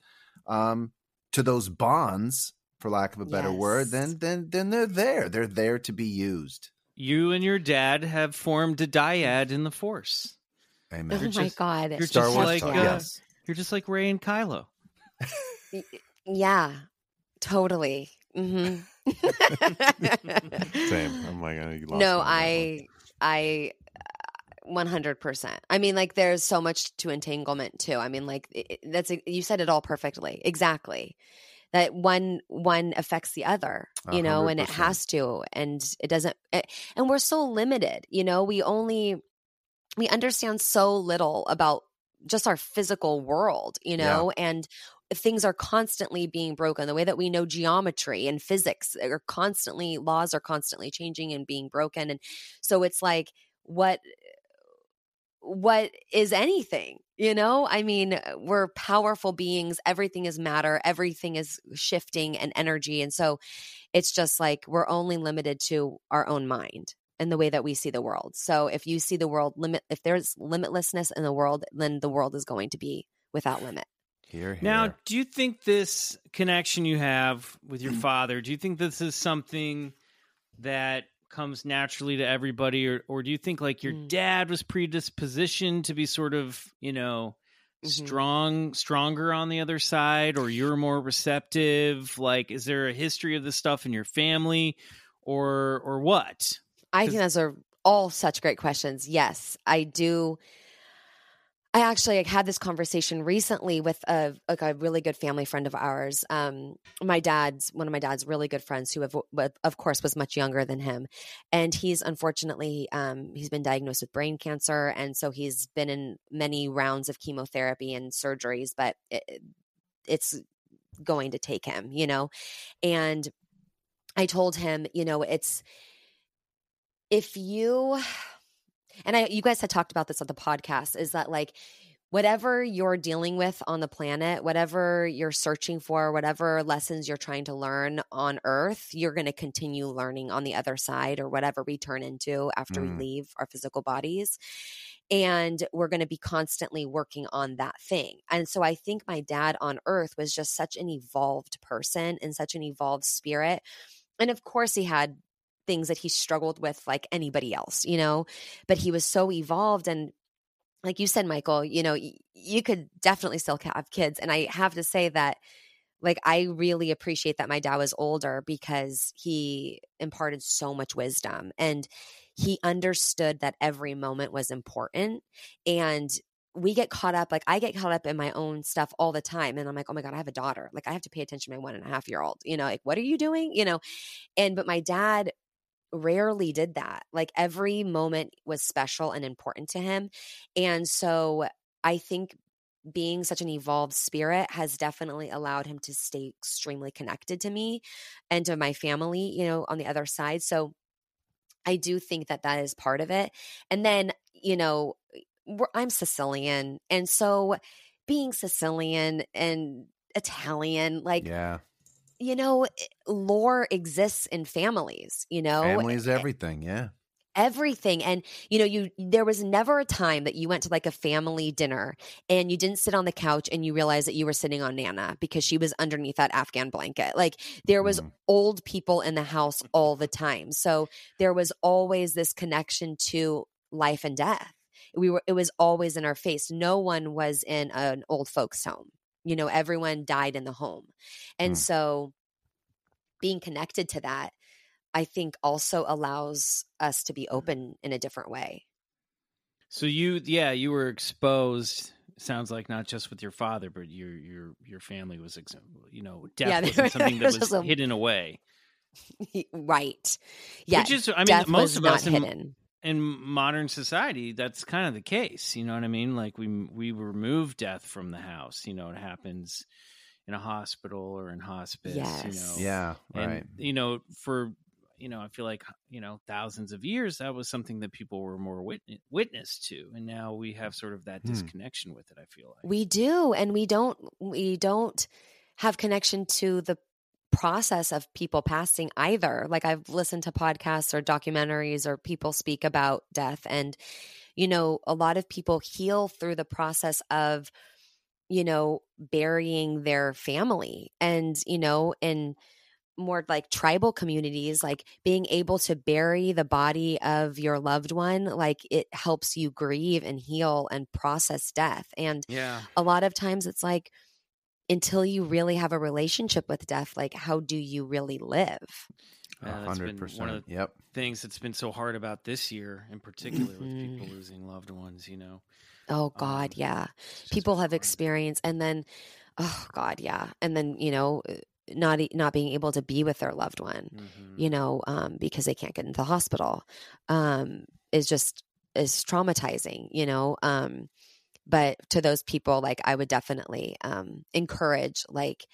um to those bonds for lack of a better word, then then then they're there. They're there to be used. You and your dad have formed a dyad in the Force. Amen. Oh You're my just- god! you're Star just Wars like, uh, yes. You're just like Rey and Kylo. Yeah, totally. hmm (laughs) Same. I'm like, oh, lost no, on that one. I, I, one hundred percent. I mean, like, there's so much to entanglement too. I mean, like, it, that's you said it all perfectly, exactly. That one one affects the other, A you know, and it has to, and it doesn't. It, and we're so limited, you know. We only we understand so little about just our physical world, you Yeah. know, and things are constantly being broken. The way that we know geometry and physics eh, are constantly laws are constantly changing and being broken, and so it's like what what is anything you know? I mean we're powerful beings everything is matter everything is shifting and energy and so it's just like we're only limited to our own mind and the way that we see the world. So if you see the world limit if there's limitlessness in the world then the world is going to be without limit Here, here. Now, do you think this connection you have with Mm. your father, do you think this is something that comes naturally to everybody or or do you think like your Mm. dad was predispositioned to be sort of, you know, Mhm. strong stronger on the other side or you're more receptive? Like is there a history of this stuff in your family or or what? i think those are all such great questions. Yes, I do. I actually had this conversation recently with a like a really good family friend of ours. Um, my dad's one of my dad's really good friends, who have, of course was much younger than him, and he's unfortunately um, he's been diagnosed with brain cancer, and so he's been in many rounds of chemotherapy and surgeries, but it, it's going to take him, you know, and I told him, you know, it's if you and I you guys had talked about this on the podcast is that like whatever you're dealing with on the planet, whatever you're searching for, whatever lessons you're trying to learn on earth, you're going to continue learning on the other side or whatever we turn into after Mm. we leave our physical bodies. And we're going to be constantly working on that thing. And so I think my dad on earth was just such an evolved person and such an evolved spirit. And of course, he had things that he struggled with like anybody else, you know, but he was so evolved. And like you said, Michael, you know, y- you could definitely still have kids. And I have to say that, like, I really appreciate that my dad was older because he imparted so much wisdom and he understood that every moment was important. And we get caught up, like, I get caught up in my own stuff all the time. And I'm like, oh my God, I have a daughter. Like, I have to pay attention to my one and a half year old, you know, like, what are you doing? You know, and but my dad rarely did that. Like every moment was special and important to him. And so I think being such an evolved spirit has definitely allowed him to stay extremely connected to me and to my family, you know, on the other side. So I do think that that is part of it. And then, you know, I'm Sicilian. And so being Sicilian and Italian, like, yeah, you know, eh, lore exists in families, you know, family is eh, eh, everything. Yeah, everything and you know you there was never a time that you went to like a family dinner and you didn't sit on the couch and you realized that you were sitting on nana because she was underneath that afghan blanket. Like there was Mm. old people in the house all the time. So there was always this connection to life and death. We were it was always in our face. No one was in an old folks home you know everyone died in the home and Mm. so being connected to that I think also allows us to be open in a different way. So you yeah, you were exposed sounds like not just with your father but your your your family was ex- you know (laughs) death Yeah, wasn't something that was was hidden away. (laughs) right. Yeah. Which is I mean most of us in, hidden. In modern society that's kind of the case you know what i mean like we we remove death from the house you know it happens in a hospital or in hospice you Yes. know yeah, and right. you know for you know i feel like you know thousands of years that was something that people were more witness, witness to and now we have sort of that Hmm. disconnection with it i feel like We do, and we don't. We don't have connection to the process of people passing either. Like I've listened to podcasts or documentaries or people speak about death, and you know, a lot of people heal through the process of you know burying their family, and you know, in more like tribal communities like being able to bury the body of your loved one like it helps you grieve and heal and process death and yeah a lot of times it's like until you really have a relationship with death, like how do you really live? A Uh, that's one of percent. Yep. things that's been so hard about this year in particular with people losing loved ones you know Oh God, Um, yeah. People have hard. experienced, and then, oh God, yeah, and then you know, uh, not e- not being able to be with their loved one, Mhm. you know, um, because they can't get into the hospital, um, is just is traumatizing, you know. Um, but to those people, like I would definitely um, encourage, like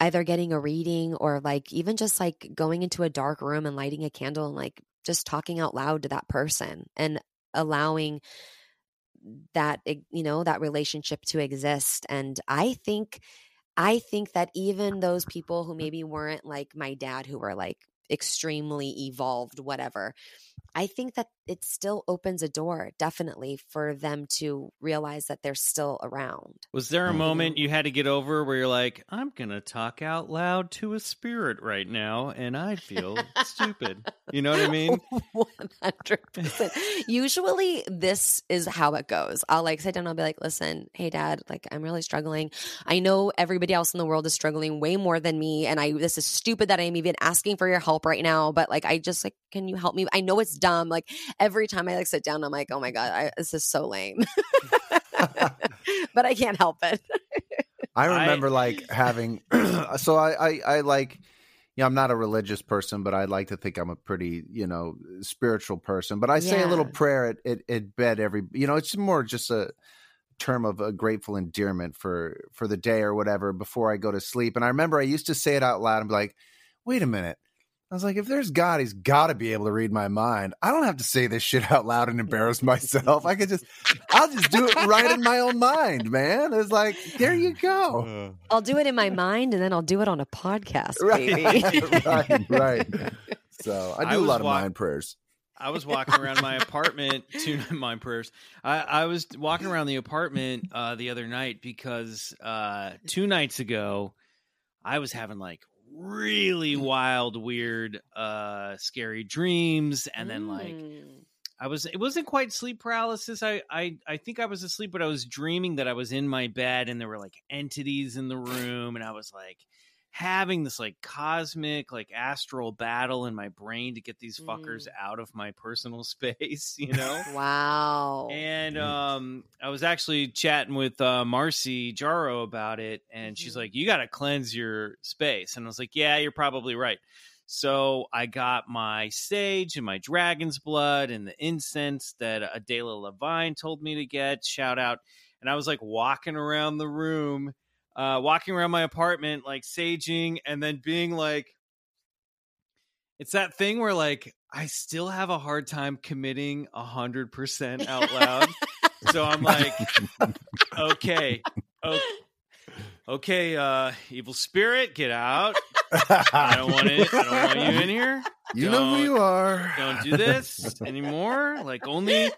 either getting a reading or like even just like going into a dark room and lighting a candle and like just talking out loud to that person and allowing that you know that relationship to exist. And i think i think that even those people who maybe weren't like my dad who were like extremely evolved whatever i think that it still opens a door definitely for them to realize that they're still around was there a Mhm. moment you had to get over where you're like i'm gonna talk out loud to a spirit right now and i feel stupid you know what i mean (laughs) 100%. Usually, this is how it goes. I'll like sit down, I'll be like, listen, hey, dad, like, I'm really struggling. I know everybody else in the world is struggling way more than me. And I, this is stupid that I'm even asking for your help right now. But like, I just like, can you help me? I know it's dumb. Like, every time I like sit down, I'm like, oh my God, I, this is so lame. (laughs) but I can't help it. I I- remember like having (clears throat) so I, I I like you know, I'm not a religious person, but I like to think I'm a pretty, you know, spiritual person. But I say a little prayer at, at, at bed every you know, it's more just a term of a grateful endearment for for the day or whatever before I go to sleep. And I remember I used to say it out loud and be like, wait a minute. I was like, if there's God, he's got to be able to read my mind. I don't have to say this shit out loud and embarrass myself. I could just, I'll just do it right in my own mind, man. It's like, there you go. Uh, I'll do it in my mind and then I'll do it on a podcast, baby. Right, (laughs) right, right. So I I do a lot of wa- mind prayers. I was walking around my apartment (laughs) to mind prayers. I, I was walking around the apartment uh, the other night because uh, two nights ago I was having like really wild, weird, uh, scary dreams, and then like Mm. I was it wasn't quite sleep paralysis. I, I I think I was asleep, but I was dreaming that I was in my bed and there were like entities in the room, and I was like having this like cosmic like astral battle in my brain to get these fuckers Mm. out of my personal (laughs) space, you know. (laughs) Wow. And um, I was actually chatting with uh, Marcy Jaro about it, and she's Mhm. like, "You got to cleanse your space." And I was like, "Yeah, you're probably right." So I got my sage and my dragon's blood and the incense that Adela Levine told me to get. Shout out! And I was like walking around the room, uh, walking around my apartment, like saging, and then being like, it's that thing where like I still have a hard time committing a hundred percent out loud. so I'm like, okay, okay, okay, uh, evil spirit, get out. I don't want it. I don't want you in here. you know who you are. Don't do this anymore. Like only,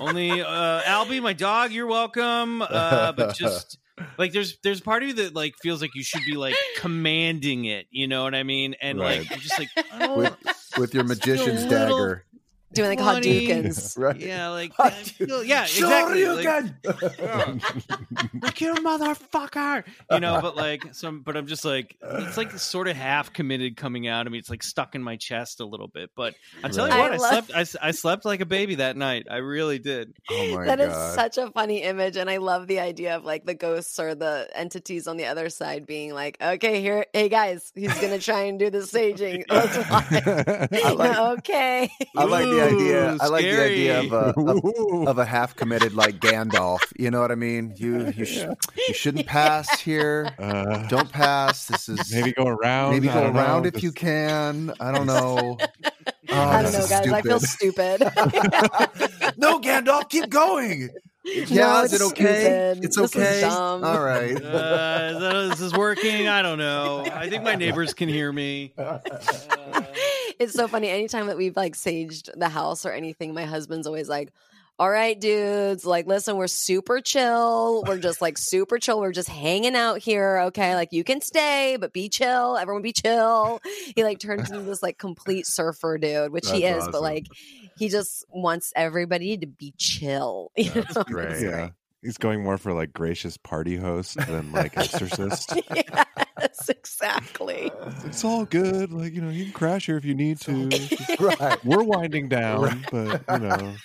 only uh, Albie, my dog. You're welcome. Uh, but just like there's there's part of you that like feels like you should be like commanding it. You know what I mean? And like you're just like I (laughs) don't- oh, with, with your magician's a little- dagger. Doing like funny. Hadoukens. (laughs) Right. yeah, like feel- yeah, exactly. Like, Look (laughs) you motherfucker. You know, but like some but I'm just like it's like sort of half committed coming out of me. It's like stuck in my chest a little bit. But I tell you what, I I, love- slept I, s- I slept like a baby that night. I really did. oh my That is god. such a funny image, and I love the idea of like the ghosts or the entities on the other side being like, "Okay, here, hey guys, he's gonna try and do the saging. Let's (laughs) watch." I like- okay, I like the idea. Ooh, I like the idea of a, of, of a half committed like Gandalf. You know what I mean? You you, sh- you shouldn't pass here. uh, Don't pass. This is maybe go around. maybe go around know. if you can. I don't know. Oh, (laughs) I don't know, is guys. I feel stupid. (laughs) no, Gandalf, keep going. (laughs) Yeah, No, is it it's okay? stupid. It's This is okay. dumb. All right. Uh, is that- is this working? I don't know. I think my neighbors can hear me. Uh, it's so funny. Anytime that we've like saged the house or anything, my husband's always like, all right, dudes, like, listen, we're super chill. We're just like super chill. We're just hanging out here. Okay. Like, you can stay, but be chill. Everyone be chill. He like turns into this like complete surfer dude, which he That's is, but like, he just wants everybody to be chill. (laughs) You know? Great. Yeah. He's going more for like gracious party host than like (laughs) exorcist. yes, exactly. it's all good. Like, you know, you can crash here if you need to. right. We're winding down, Right. but you know, (laughs)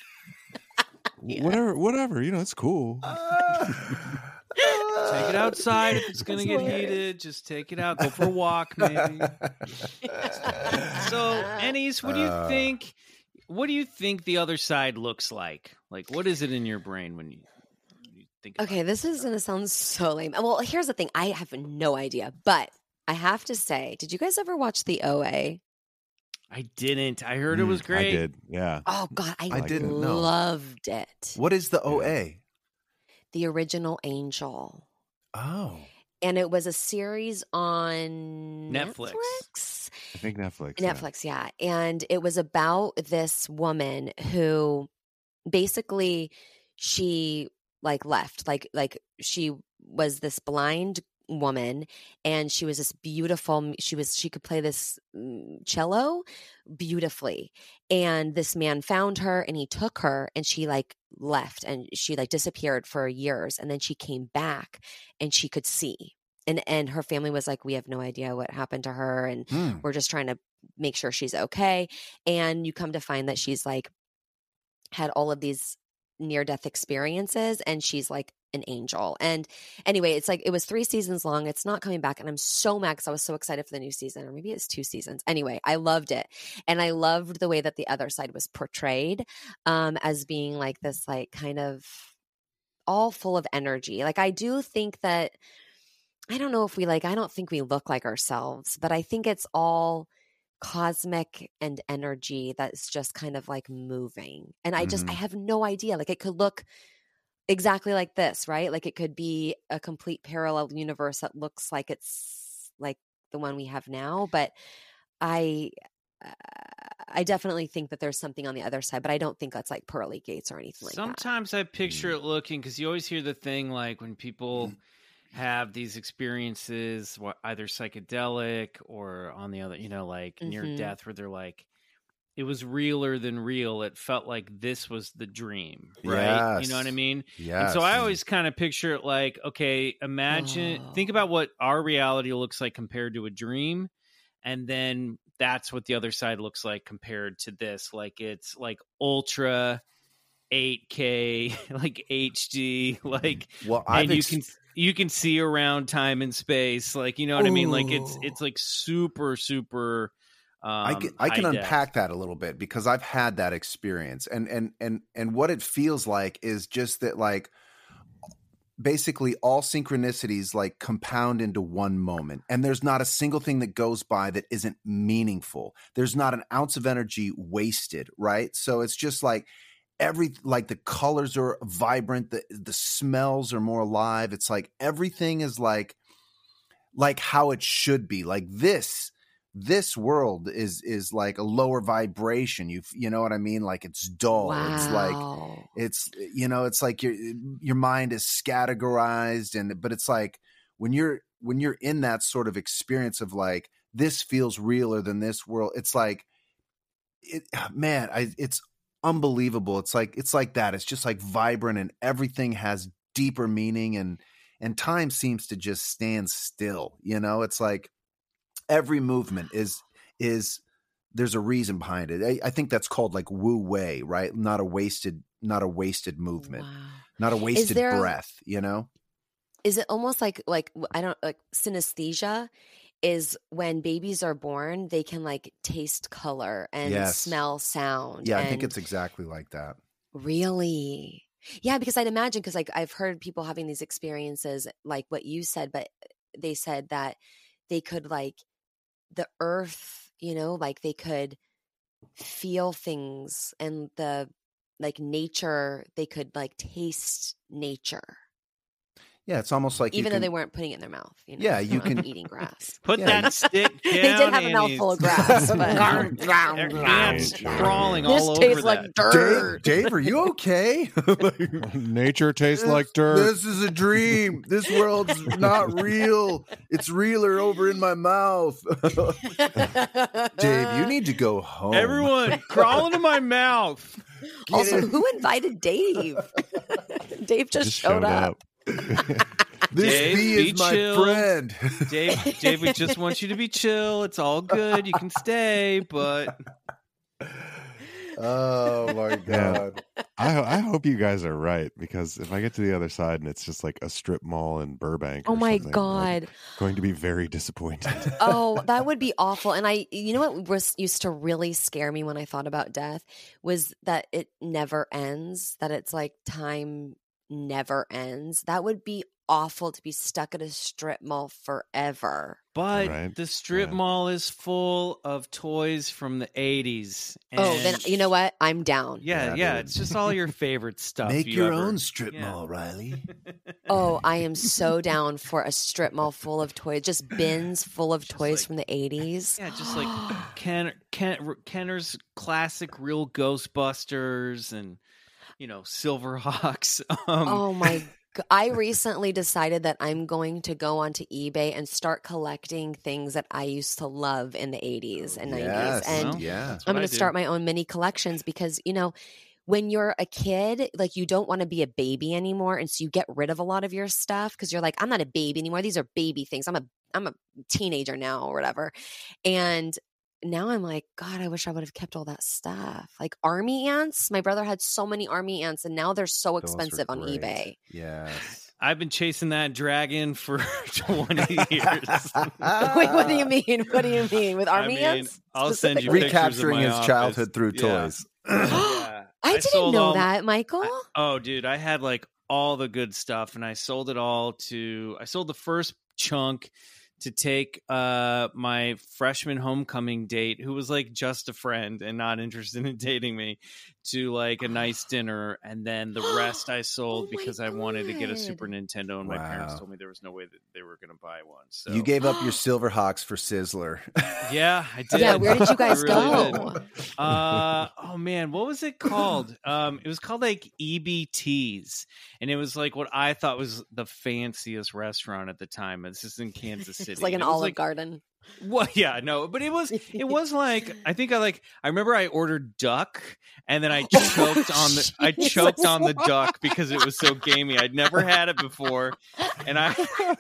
Yeah. whatever, whatever. You know, it's cool. (laughs) Take it outside if it's gonna get heated. Just take it out. Go for a walk, maybe. So, Anais, what do you Uh. think? What do you think the other side looks like? Like, what is it in your brain when you think? about Okay, this is going to sound so lame. Well, here's the thing I have no idea, but I have to say, did you guys ever watch the OA? I didn't. I heard it was Mm, great. I did. Yeah. Oh, God, I, I didn't know. loved it. What is the OA? The original Angel. Oh. And it was a series on Netflix. Netflix? I think Netflix. yeah. Netflix, yeah. And it was about this woman who basically she like left. Like like she was this blind woman and she was this beautiful she was she could play this mm, cello beautifully and this man found her and he took her and she like left and she like disappeared for years and then she came back and she could see and and her family was like we have no idea what happened to her and Hmm. we're just trying to make sure she's okay and you come to find that she's like had all of these near death experiences and she's like an angel. And anyway it's like it was three seasons long it's not coming back and i'm so mad because i was so excited for the new season or maybe it's two seasons. Anyway i loved it and i loved the way that the other side was portrayed um as being like this like kind of all full of energy. Like i do think that i don't know if we like i don't think we look like ourselves but i think it's all cosmic and energy that's just kind of like moving. And I just, I Mhm. have no idea. Like it could look exactly like this, right? Like it could be a complete parallel universe that looks like it's like the one we have now. But I, uh, I definitely think that there's something on the other side, but I don't think that's like pearly gates or anything like that. Sometimes I picture it looking because you always hear the thing like when people have these experiences, wha- either psychedelic or on the other, you know, like near Mhm. death, where they're like, it was realer than real. It felt like this was the dream, right? You know what I mean? Yeah. So I always kind of picture it like, okay, imagine, think Oh. about what our reality looks like compared to a dream. And then that's what the other side looks like compared to this. Like it's like ultra 8K, (laughs) like HD, like, well, I've and you ex- can you can see around time and space. Like, you know what I mean? Like it's it's like super, super. Um, I can, I can unpack that a little bit because I've had that experience and and and and what it feels like is just that like basically all synchronicities like compound into one moment and there's not a single thing that goes by that isn't meaningful there's not an ounce of energy wasted right so it's just like every like the colors are vibrant the the smells are more alive. It's like everything is like like how it should be. Like this this world is is like a lower vibration. You you know what i mean? Like it's dull. It's like it's you know it's like your your mind is categorized and but it's like when you're when you're in that sort of experience of like this feels realer than this world it's like it man i it's unbelievable. It's like it's like that. It's just like vibrant and everything has deeper meaning and and time seems to just stand still you know? It's like every movement is is there's a reason behind it. I, I think that's called like wu wei right? Not a wasted not a wasted movement Wow. not a wasted breath you know? is it almost like like I don't like synesthesia is when babies are born they can like taste color and Yes. smell sound yeah i think it's exactly like that. Really? Yeah because i'd imagine because like i've heard people having these experiences like what you said but they said that they could like the earth you know like they could feel things and the like nature they could like taste nature yeah it's almost like you even though can- they weren't putting it in their mouth you know Yeah, you can- (laughs) eating grass Put Yeah, that stick down. (laughs) they did have a Annie's. mouthful of grass (laughs) but Their ants crawling this all tastes over like that. dirt Dave, Dave, are you okay? Nature tastes This- like dirt. This is a dream. This world's not real. It's realer over in my mouth. Dave, you need to go home. Everyone, crawl into my mouth. also it. who invited dave Dave just, showed, up. (laughs) This Dave, bee be is my chill. friend. Dave, Dave, we just want you to be (laughs) chill. It's all good. You can stay, but oh my (laughs) Yeah. god. I ho- I hope you guys are right because if I get to the other side and it's just like a strip mall in Burbank, Oh my something, I'm god. going to be very disappointed. oh, that would be awful. And I, you know what was used to really scare me when I thought about death was that it never ends, that it's like time never ends. That would be awful to be stuck at a strip mall forever. but Right. the strip Yeah. mall is full of toys from the eighties. oh, then you know what? I'm down. Yeah, Yeah, yeah, it's just all your (laughs) favorite stuff. Make you your ever- own strip yeah. mall, Riley. (laughs) Oh, I am so down for a strip mall full of toys, just bins full of Just toys like- from the 80s. Yeah, just like (gasps) Ken, Ken, Kenner's classic real Ghostbusters and you know Silverhawks. (laughs) Um, oh my (laughs) I recently decided that I'm going to go onto eBay and start collecting things that I used to love in the 80s and 90s. And Well, yeah. I'm going to start my own mini collections because, you know, when you're a kid, like you don't want to be a baby anymore, and so you get rid of a lot of your stuff because you're like, I'm not a baby anymore. These are baby things. I'm a I'm a teenager now or whatever, and now I'm like, God, I wish I would have kept all that stuff. Like army ants. My brother had so many army ants, and now they're so expensive on great. eBay. Yeah. I've been chasing that dragon for (laughs) 20 (laughs) years. Wait, what do you (laughs) mean? What do you mean with I army mean, ants? I'll send you specifically? of Recapturing my his office. childhood through Yeah. toys. (clears throat) Yeah. (gasps) I didn't sold know all- that, Michael. I- oh, dude, I had like all the good stuff, and I sold it all to. I sold the first chunk to take uh my freshman homecoming date, who was like just a friend and not interested in (laughs) dating me, to like a nice dinner, and then the rest I (gasps) sold Oh my because I wanted to get a Super Nintendo, and my parents told me there was no way that they were going to buy one. So You gave up your (gasps) Silverhawks for Sizzler. yeah, I (laughs) did. yeah, where did you guys really go? did. Uh oh man, what was it called? Um it was called like EBTs and it was like what I thought was the fanciest restaurant at the time. This is in Kansas (laughs) City. It's like an it Olive like, Garden. What yeah, no, but it was it (laughs) was like I think I like I remember I ordered duck and then I (laughs) choked on the I choked on the duck because it was so gamey. I'd never had it before and I (laughs)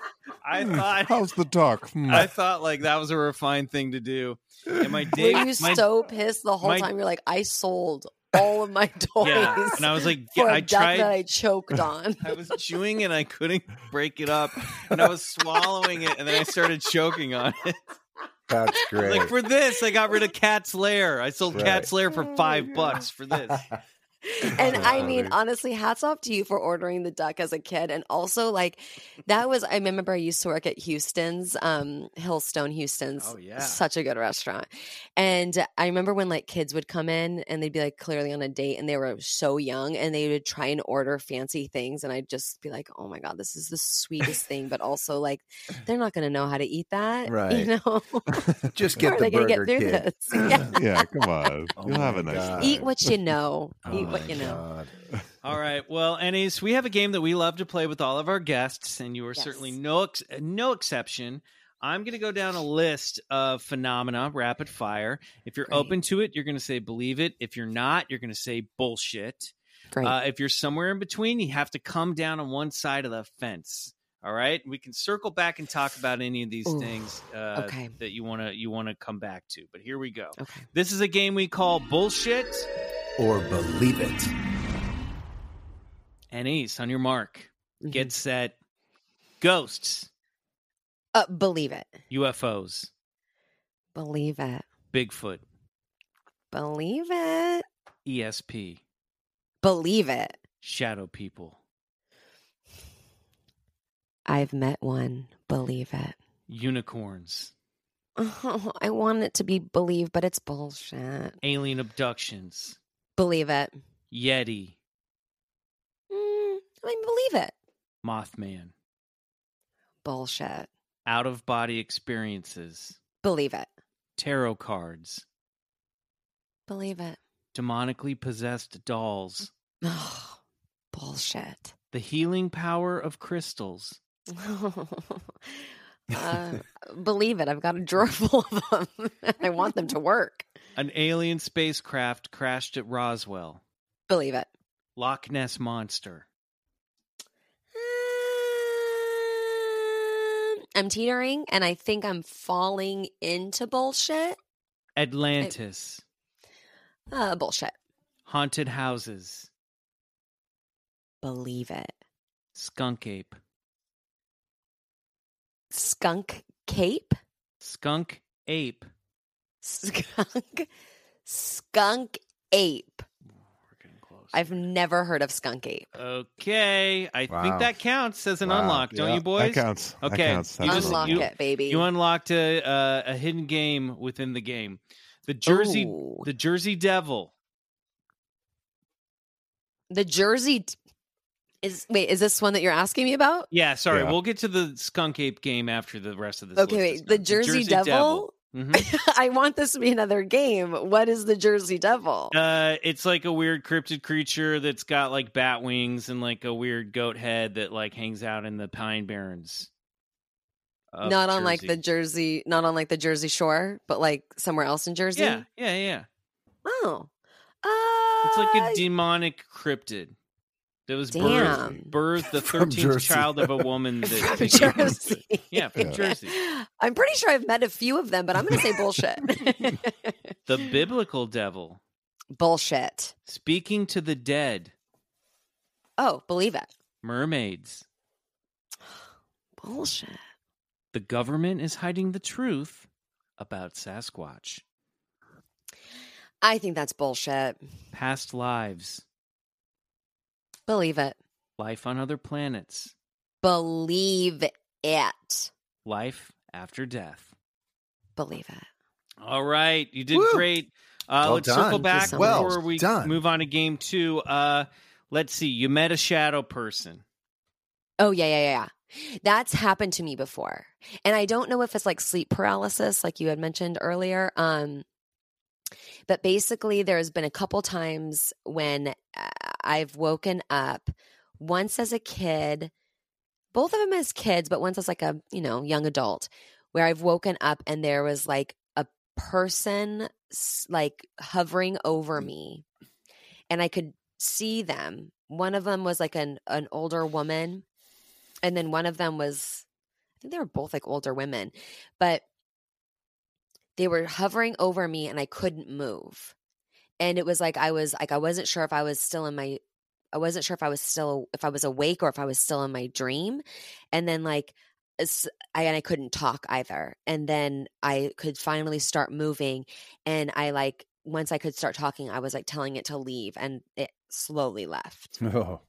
I thought How's the duck? Hmm. I thought like that was a refined thing to do. And my date Were you my, so pissed the whole my- time? You're like, I sold all of my toys (laughs) Yeah, and I was like, for a I duck tried. that I choked on. (laughs) I was chewing and I couldn't break it up, and I was swallowing it, and then I started choking on it. That's great. Like for this, I got rid of Cat's Lair. I sold Right. Cat's Lair for oh five bucks for this. (laughs) (laughs) and I mean, honestly, hats off to you for ordering the duck as a kid. And also, like, that was, I remember I used to work at Houston's, um, Hillstone Houston's. Oh, yeah. Such a good restaurant. And I remember when like kids would come in and they'd be like clearly on a date and they were so young and they would try and order fancy things. And I'd just be like, oh my God, this is the sweetest thing. But also, like, they're not going to know how to eat that. (laughs) Right. You know? (laughs) Just get the burger get through kid. this? Yeah. yeah, come on. Oh You'll have a nice God. time. Eat what you know. Oh Eat what (laughs) you know. God. (laughs) All right. Well, Anais, we have a game that we love to play with all of our guests, and you are Yes. certainly no ex- no exception. I'm going to go down a list of phenomena, rapid fire. If you're Great. open to it, you're going to say believe it. If you're not, you're going to say bullshit. Great. Uh, if you're somewhere in between, you have to come down on one side of the fence. All right, we can circle back and talk about any of these Ooh, things uh, okay. that you want to you want to come back to. But here we go. okay. This is a game we call bullshit. Or believe it. And Ace, on your mark, Mhm. get set. Ghosts, Uh, believe it. UFOs, Believe it. Bigfoot, Believe it. ESP, Believe it. shadow people, I've met one. Believe it. unicorns, Oh, (laughs) I want it to be believe, but it's bullshit. alien abductions, Believe it. Yeti, Mm, I mean, believe it. Mothman, Bullshit. out of body experiences, Believe it. tarot cards, Believe it. demonically possessed dolls, Oh, bullshit. the healing power of crystals, (laughs) (laughs) uh, believe it. I've got a drawer (laughs) full of them. I want them to work. An alien spacecraft crashed at Roswell. Believe it. Loch Ness monster. Uh, I'm teetering, and I think I'm falling into bullshit. Atlantis. I, uh, bullshit. Haunted houses. Believe it. Skunk ape. Skunk cape. Skunk ape. Skunk. Skunk ape. We're getting close. I've never heard of skunk ape. Okay, I Wow. think that counts as an Wow. unlock, don't Yeah, you, boys? That counts. That Okay, counts. you just- an Unlock you- it, baby. You unlocked a uh, a hidden game within the game. The Jersey, Ooh. the Jersey Devil. The Jersey is wait, is this one that you're asking me about? Yeah, sorry, Yeah. we'll get to the skunk ape game after the rest of this. Okay, list wait. is The done. Jersey, Devil? Mhm. (laughs) I want this to be another game. What is the Jersey Devil? Uh, it's like a weird cryptid creature that's got like bat wings and like a weird goat head that like hangs out in the pine barrens. not on like the Jersey, not on like the Jersey Shore, but like somewhere else in Jersey. Yeah, yeah, yeah. Oh. Uh, It's like a demonic cryptid that was Damn. birthed, birthed the (laughs) thirteenth child of a woman (laughs) that from Jersey. Yeah, from Yeah. Jersey. I'm pretty sure I've met a few of them, but I'm going to say bullshit. (laughs) The biblical devil bullshit. speaking to the dead, Oh, believe it. mermaids. (gasps) Bullshit. The government is hiding the truth about Sasquatch. I think that's bullshit. Past lives, Believe it. life on other planets, Believe it. life after death. Believe it. All right, you did Woo. great. Uh, Well let's done. circle back so Well before we done. move on to game two. Uh, let's see. You met a shadow person. Oh yeah, yeah, yeah, yeah. That's happened to me before. And I don't know if it's like sleep paralysis like you had mentioned earlier. Um but basically there's been a couple times when uh, I've woken up once as a kid, both of them as kids, but once as like a, you know, young adult where I've woken up and there was like a person like hovering over mm. me and I could see them. One of them was like an an older woman and then one of them was i think they were both like older women but they were hovering over me and i couldn't move and it was like i was like i wasn't sure if i was still in my i wasn't sure if i was still if i was awake or if i was still in my dream and then like s- I, and I couldn't talk either and then i could finally start moving and i like once i could start talking i was like telling it to leave and it slowly left Oh.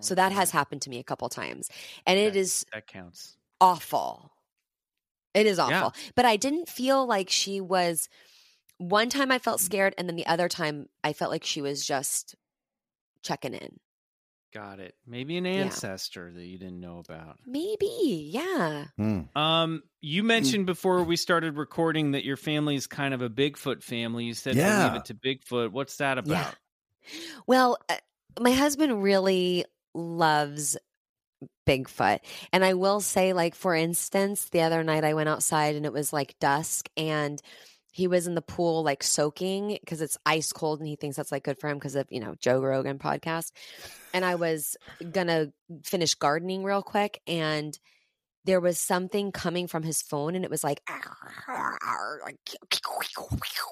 So like that has happened to me a couple times and it That- is That counts. awful. It is awful. Yeah. But I didn't feel like she was one time I Mm. felt scared and then the other time I felt like she was just checking in. Got it. Maybe an ancestor that you didn't know about. Maybe. Yeah. Hmm. Um, you mentioned before we started recording that your family is kind of a Bigfoot family. You said Yeah. to leave it to Bigfoot. What's that about? Yeah. Well, uh, my husband really loves Bigfoot. And I will say, like, for instance, the other night I went outside and it was like dusk and he was in the pool, like soaking because it's ice cold and he thinks that's like good for him because of, you know, Joe Rogan podcast. And I was gonna finish gardening real quick and there was something coming from his phone and it was like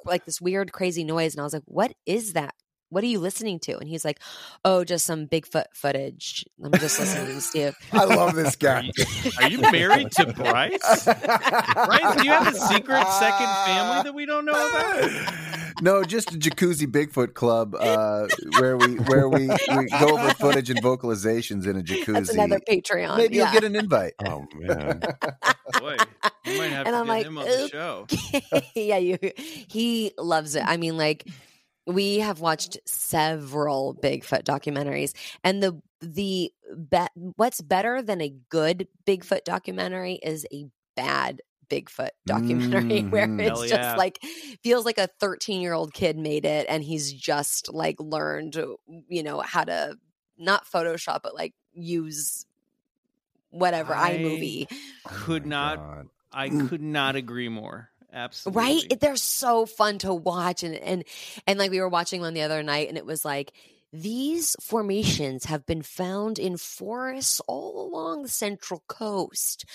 like this weird crazy noise and I was like what is that what are you listening to and he's like oh just some bigfoot footage Let me just listen to see if (laughs) I love this Are guy. you, are you married to Bryce? Bryce, do you have a secret second family that we don't know about? (laughs) no, just a jacuzzi Bigfoot club (laughs) uh, where we where we, we go over footage and vocalizations in a jacuzzi. that's another patreon Maybe yeah. you'll get an invite. Oh man. Boy, you might have And to I'm get like, him on the show. yeah, you he loves it. I mean, like we have watched several Bigfoot documentaries, and the the bet what's better than a good Bigfoot documentary is a bad Bigfoot documentary (laughs) where Mhm. it's Hell just yeah. like feels like a 13 year old kid made it and he's just like learned you know how to not photoshop but like use whatever I- iMovie Could Oh not God. I could not agree more. Absolutely. right they're so fun to watch and and and like we were watching one the other night and it was like These formations have been found in forests all along the central coast.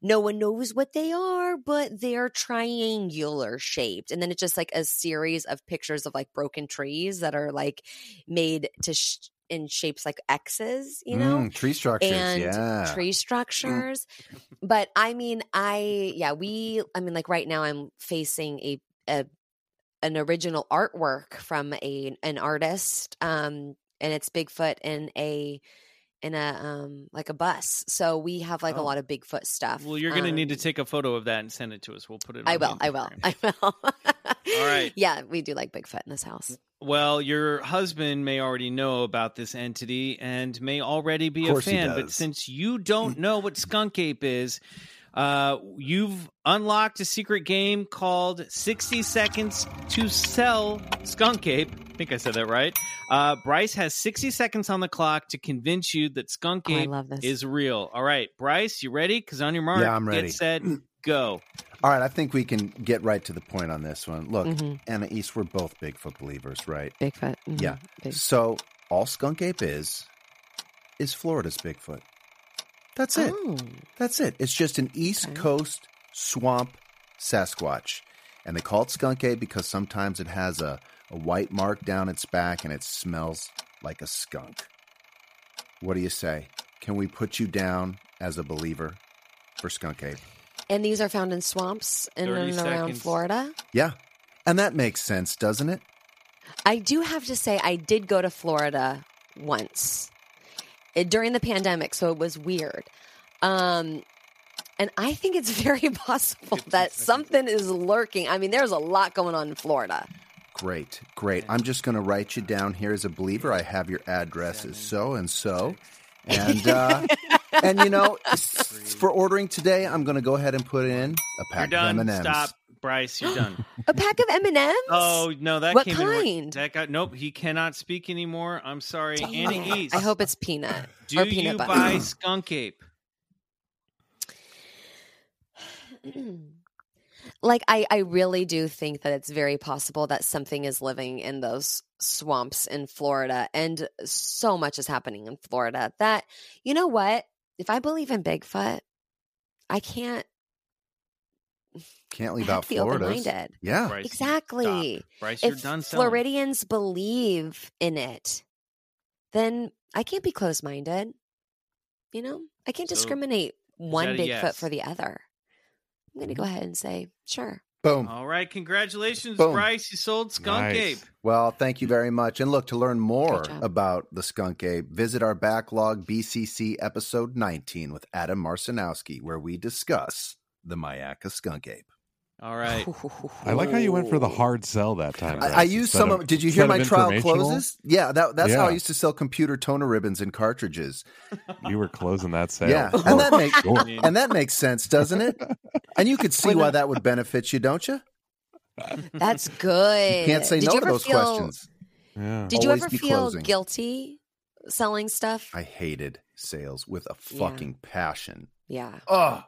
No one knows what they are, but they're triangular shaped. And then it's just like a series of pictures of like broken trees that are like made to sh- in shapes like X's, you know? Mm, tree structures. and yeah. tree structures. but I mean, I yeah, we I mean like right now I'm facing a a an original artwork from a an artist um and it's Bigfoot in a in a um like a bus. So we have like a Oh. lot of Bigfoot stuff. Well, you're going to need to Um, take a photo of that and send it to us. We'll put it. I on the will. I will. (laughs) I will. All right. Yeah, we do like Bigfoot in this house. Well, your husband may already know about this entity and may already be a fan, but since you don't know what Skunk Ape is, uh, you've unlocked a secret game called 60 Seconds to Sell Skunk Ape. I think I said that right. Uh, Bryce has 60 seconds on the clock to convince you that Skunk Oh, Ape love this. is real. All right, Bryce, you ready? Because on your mark, Yeah, I'm ready. get set, go. All right, I think we can get right to the point on this one. Look, Mhm. Anais, we're both Bigfoot believers, right? Bigfoot. mhm, Yeah. Big- So all skunk ape is is Florida's Bigfoot. That's it. Oh. That's it. It's just an East Okay. Coast swamp Sasquatch. And they call it skunk ape because sometimes it has a, a white mark down its back and it smells like a skunk. What do you say? Can we put you down as a believer for skunk ape? And these are found in swamps in 30 and around. Florida. Yeah. And that makes sense, doesn't it? I do have to say, I did go to Florida once It- during the pandemic, so it was weird. Um, and I think it's (laughs) very possible that something is lurking. I mean, there's a lot going on in Florida. Great, great. I'm just going to write you down here as a believer. I have your address is so and so, and uh, (laughs) and you know, for ordering today, I'm going to go ahead and put in a You're pack of done. M&Ms. Stop, Bryce. You're done. (laughs) A pack of M and M's. Oh no, that What came in kind? That guy, nope, he cannot speak anymore. I'm sorry, Anais. I hope it's peanut Do or you peanut butter. buy (sighs) Skunk Ape? (clears throat) like I, I really do think that it's very possible that something is living in those swamps in Florida and so much is happening in Florida that you know what if I believe in Bigfoot I can't Can't leave out Florida. be open-minded Yeah, Bryce, exactly stop. Bryce, you're if done selling. Floridians believe in it then I can't be closed-minded you know I can't So, discriminate one that a Bigfoot yes? for the other I'm gonna mm-hmm. go ahead and say sure boom. All right, congratulations, Boom. Bryce. You sold Skunk Nice. Ape. Well, thank you very much. And look, to learn more about the skunk ape, visit our backlog BCC episode 19 with Adam Marcinowski, where we discuss the Myakka skunk ape. All right. I like how you went for the hard sell that time. I, I used some of- of. Did you hear my trial closes? Yeah, that, that's how I used to sell computer toner ribbons and cartridges. You were closing that sale. Yeah, for and that makes sure. and that makes sense, doesn't it? And you could see why that would benefit you, don't you? That's (laughs) good. You can't say Did no you to ever those feel, questions. Yeah. Did you Always ever feel closing. guilty selling stuff? I hated sales with a Yeah. fucking passion. yeah, Oh,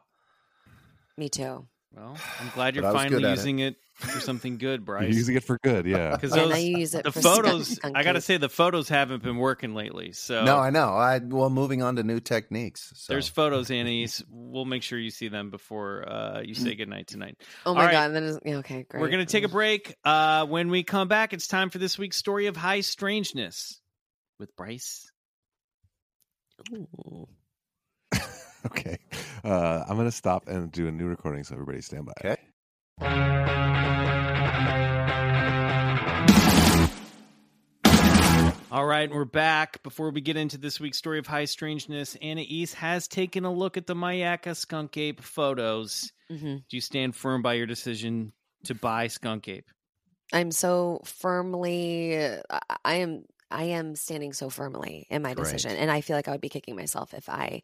me too. Well, I'm glad you're But I was finally good at it. using it. for something good, (laughs) You're Bryce. using it for good, yeah. (laughs) Because Yeah, now those use it the for photos, I got to say, the photos haven't been working lately. So no, I know. I well, moving on to new techniques. So. there's photos, Anais. (laughs) We'll make sure you see them before uh, you say goodnight tonight. Oh All my right. god! That is yeah, okay. Great. We're going to take a break. Uh, when we come back, it's time for this week's story of high strangeness with Bryce. Ooh. (laughs) Okay. Uh, I'm going to stop and do a new recording, so everybody stand by. Okay. All right, we're back. Before we get into this week's story of high strangeness, Anais has taken a look at the Myakka skunk ape photos. Mhm. Do you stand firm by your decision to buy skunk ape? I'm so firmly. I, I am. I am standing so firmly in my Great. decision, and I feel like I would be kicking myself if I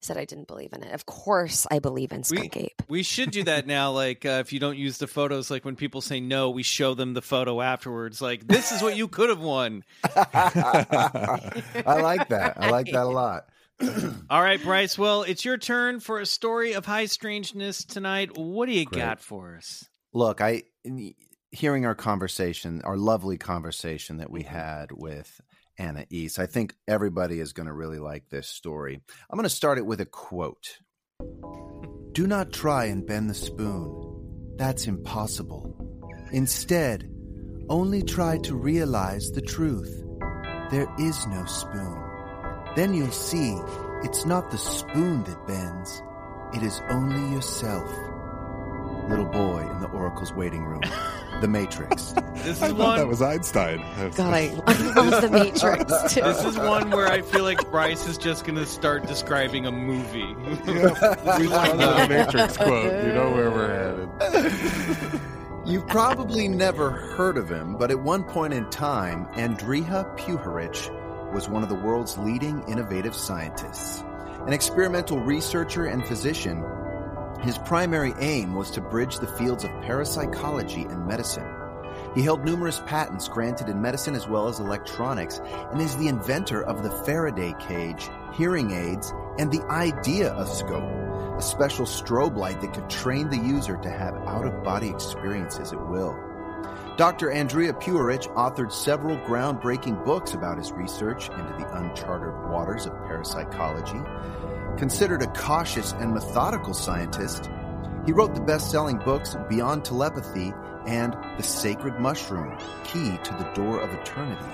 said I didn't believe in it. Of course, I believe in skunk ape. We should do that now. (laughs) Like, uh, if you don't use the photos, like when people say no, we show them the photo afterwards. Like, this is what you could have won. (laughs) I like that. I like that a lot. (clears throat) All right, Bryce. Well, it's your turn for a story of high strangeness tonight. What do you Great. got for us? Look, I hearing our conversation, our lovely conversation that we had with Anais. I think everybody is going to really like this story. I'm going to start it with a quote Do not try and bend the spoon. That's impossible. Instead, only try to realize the truth. There is no spoon. Then you'll see it's not the spoon that bends, it is only yourself. Little boy in the Oracle's waiting room. The Matrix. (laughs) This I is thought one. (laughs) (laughs) that was Einstein. God, I love the Matrix too. This is one where I feel like Bryce is just going to start describing a movie. Yeah, we saw the Matrix quote. You know where we're headed. You've probably never heard of him, but at one point in time, Andrija Puharich was one of the world's leading innovative scientists. An experimental researcher and physician, his primary aim was to bridge the fields of parapsychology and medicine. He held numerous patents granted in medicine as well as electronics, and is the inventor of the Faraday cage, hearing aids, and the Ideascope, a special strobe light that could train the user to have out of body experiences at will. Dr. Andrea Puharich authored several groundbreaking books about his research into the uncharted waters of parapsychology. Considered a cautious and methodical scientist, he wrote the best selling books Beyond Telepathy and The Sacred Mushroom Key to the Door of Eternity.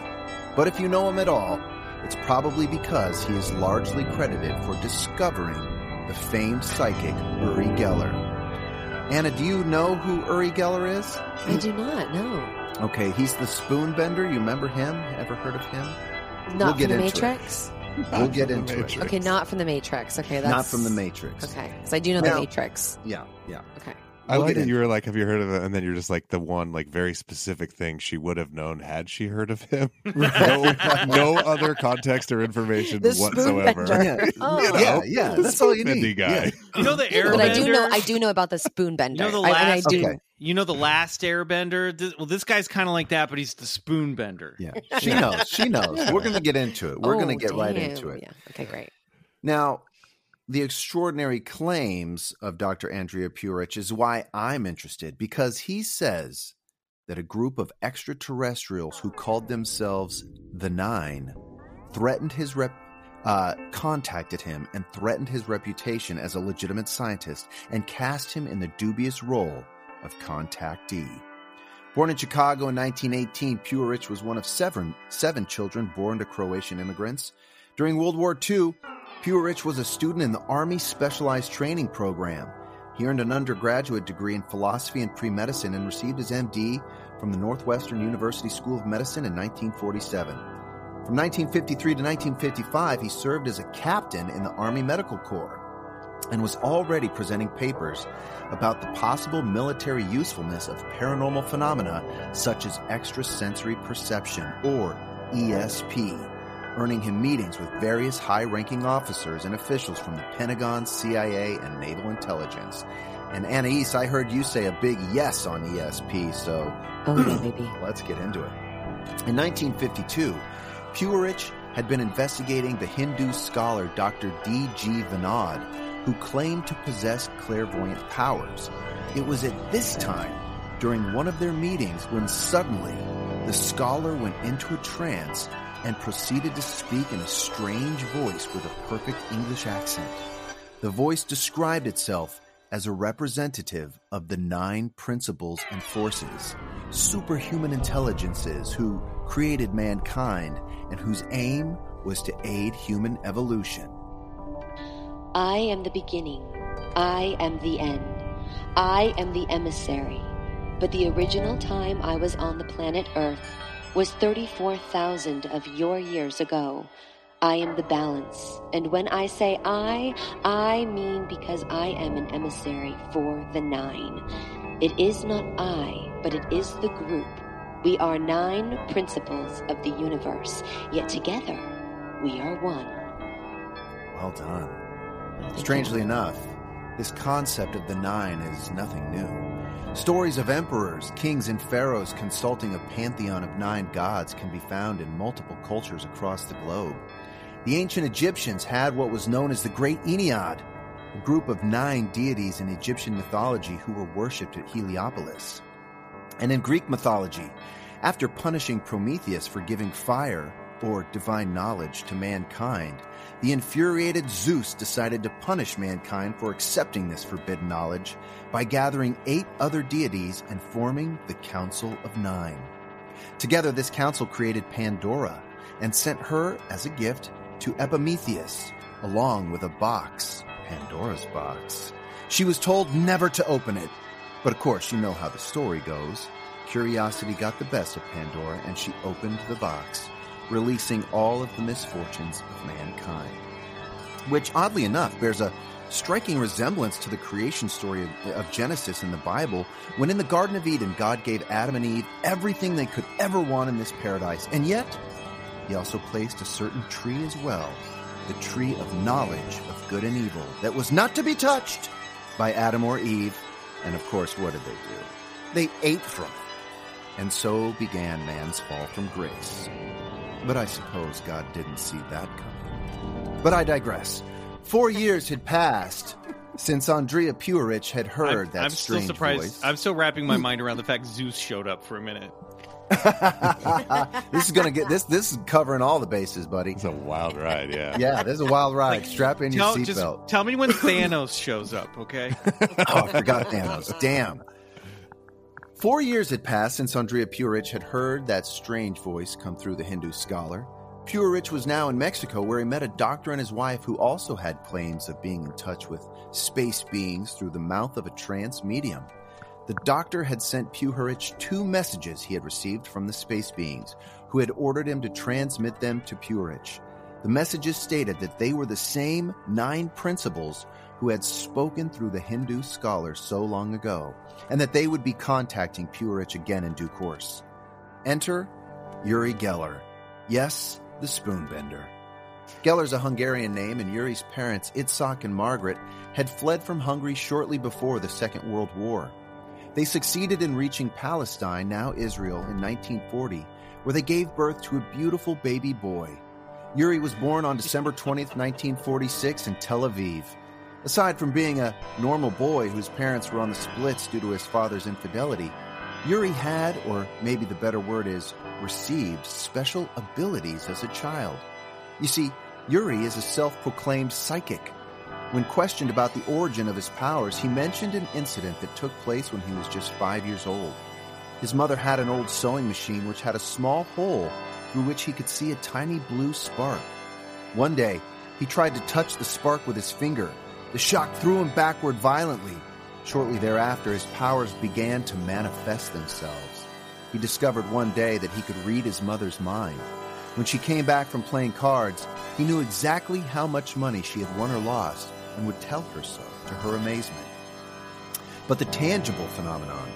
But if you know him at all, it's probably because he is largely credited for discovering the famed psychic Uri Geller. Anna, do you know who Uri Geller is? I do not know. Okay, he's the spoon bender. You remember him? Ever heard of him? Not get from the into it. Matrix. We'll get into it. Okay, not from the Matrix. Okay, that's Not from the Matrix. Okay, because I do know Now- the Matrix. Yeah, yeah. Okay. I We'll like that you into were like, "Have you heard of it?" And then you're just like the one like very specific thing she would have known had she heard of him. (laughs) no, no other context or information The whatsoever. (laughs) Yeah, Oh. You know, yeah, yeah. the That's all you need. guy. Yeah. you know the airbender? But I do know I do know about the spoon bender. You know the I, and I last. do. Okay. You know the last airbender. This, well, this guy's kind of like that, but he's the spoon bender. Yeah, she knows. She knows. We're going to get into it. We're going (laughs) to Oh, get right into it. Yeah. Okay, great. Now, the extraordinary claims of Dr. Andrea Puharich is why I'm interested because he says that a group of extraterrestrials who called themselves the Nine threatened his rep. Uh, contacted him and threatened his reputation as a legitimate scientist and cast him in the dubious role of contactee. Born in Chicago in 1918, Puharich was one of seven, seven children born to Croatian immigrants. During World War II, Puharich was a student in the Army Specialized Training Program. He earned an undergraduate degree in philosophy and pre medicine and received his MD from the Northwestern University School of Medicine in 1947. From 1953 to 1955, he served as a captain in the Army Medical Corps and was already presenting papers about the possible military usefulness of paranormal phenomena such as extrasensory perception, or ESP, earning him meetings with various high ranking officers and officials from the Pentagon, CIA, and Naval Intelligence. And Anais, I heard you say a big yes on ESP, so Oh (clears throat) yeah, baby. Let's get into it. In 1952, Puharich had been investigating the Hindu scholar Dr. D.G. Vinod, who claimed to possess clairvoyant powers. It was at this time, during one of their meetings, when suddenly the scholar went into a trance and proceeded to speak in a strange voice with a perfect English accent. The voice described itself as a representative of the nine principles and forces, superhuman intelligences who created mankind and whose aim was to aid human evolution. I am the beginning. I am the end. I am the emissary. But the original time I was on the planet Earth was 34,000 of your years ago. I am the balance. And when I say I, I mean because I am an emissary for the nine. It is not I, but it is the group. We are nine principles of the universe, yet together we are one. Well done. Strangely enough, this concept of the nine is nothing new. Stories of emperors, kings, and pharaohs consulting a pantheon of nine gods can be found in multiple cultures across the globe. The ancient Egyptians had what was known as the Great Ennead, a group of nine deities in Egyptian mythology who were worshipped at Heliopolis. And in Greek mythology, after punishing Prometheus for giving fire or divine knowledge, to mankind, the infuriated Zeus decided to punish mankind for accepting this forbidden knowledge by gathering eight other deities and forming the Council of Nine. Together, this council created Pandora and sent her as a gift to Epimetheus, along with a box, Pandora's box. She was told never to open it, but of course, you know how the story goes. Curiosity got the best of Pandora and she opened the box, releasing all of the misfortunes of mankind. Which, oddly enough, bears a striking resemblance to the creation story of, of, Genesis in the Bible, when in the Garden of Eden, God gave Adam and Eve everything they could ever want in this paradise. And yet, He also placed a certain tree as well, the tree of knowledge of good and evil, that was not to be touched by Adam or Eve. And of course, what did they do? They ate from it. And so began man's fall from grace. But I suppose God didn't see that coming. But I digress. Four years had passed since Andrea Puharich had heard I'm, that I'm strange still surprised. voice. I'm still wrapping my mind around the fact Zeus showed up for a minute. (laughs) this is gonna get this. This is covering all the bases, buddy. It's a wild ride, yeah. Yeah, this is a wild ride. Strap in your Tell, just seatbelt. tell me when Thanos shows up, okay? (laughs) Oh, I forgot Thanos. Damn. Four years had passed since Andrea Puharich had heard that strange voice come through the Hindu scholar. Puharich was now in Mexico where he met a doctor and his wife who also had claims of being in touch with space beings through the mouth of a trance medium. The doctor had sent Puharich two messages he had received from the space beings, who had ordered him to transmit them to Puharich. The messages stated that they were the same nine principles who had spoken through the Hindu scholar so long ago, and that they would be contacting Puharich again in due course. Enter Uri Geller. Yes, the Spoonbender. Geller's a Hungarian name, and Uri's parents, Itzhak and Margaret, had fled from Hungary shortly before the Second World War. They succeeded in reaching Palestine, now Israel, in 1940, where they gave birth to a beautiful baby boy. Uri was born on December 20th, 1946, in Tel Aviv. Aside from being a normal boy whose parents were on the splits due to his father's infidelity, Uri had, or maybe the better word is, received special abilities as a child. You see, Uri is a self proclaimed psychic. When questioned about the origin of his powers, he mentioned an incident that took place when he was just five years old. His mother had an old sewing machine which had a small hole through which he could see a tiny blue spark. One day, he tried to touch the spark with his finger. The shock threw him backward violently. Shortly thereafter, his powers began to manifest themselves. He discovered one day that he could read his mother's mind. When she came back from playing cards, he knew exactly how much money she had won or lost and would tell her so, to her amazement. But the tangible phenomenon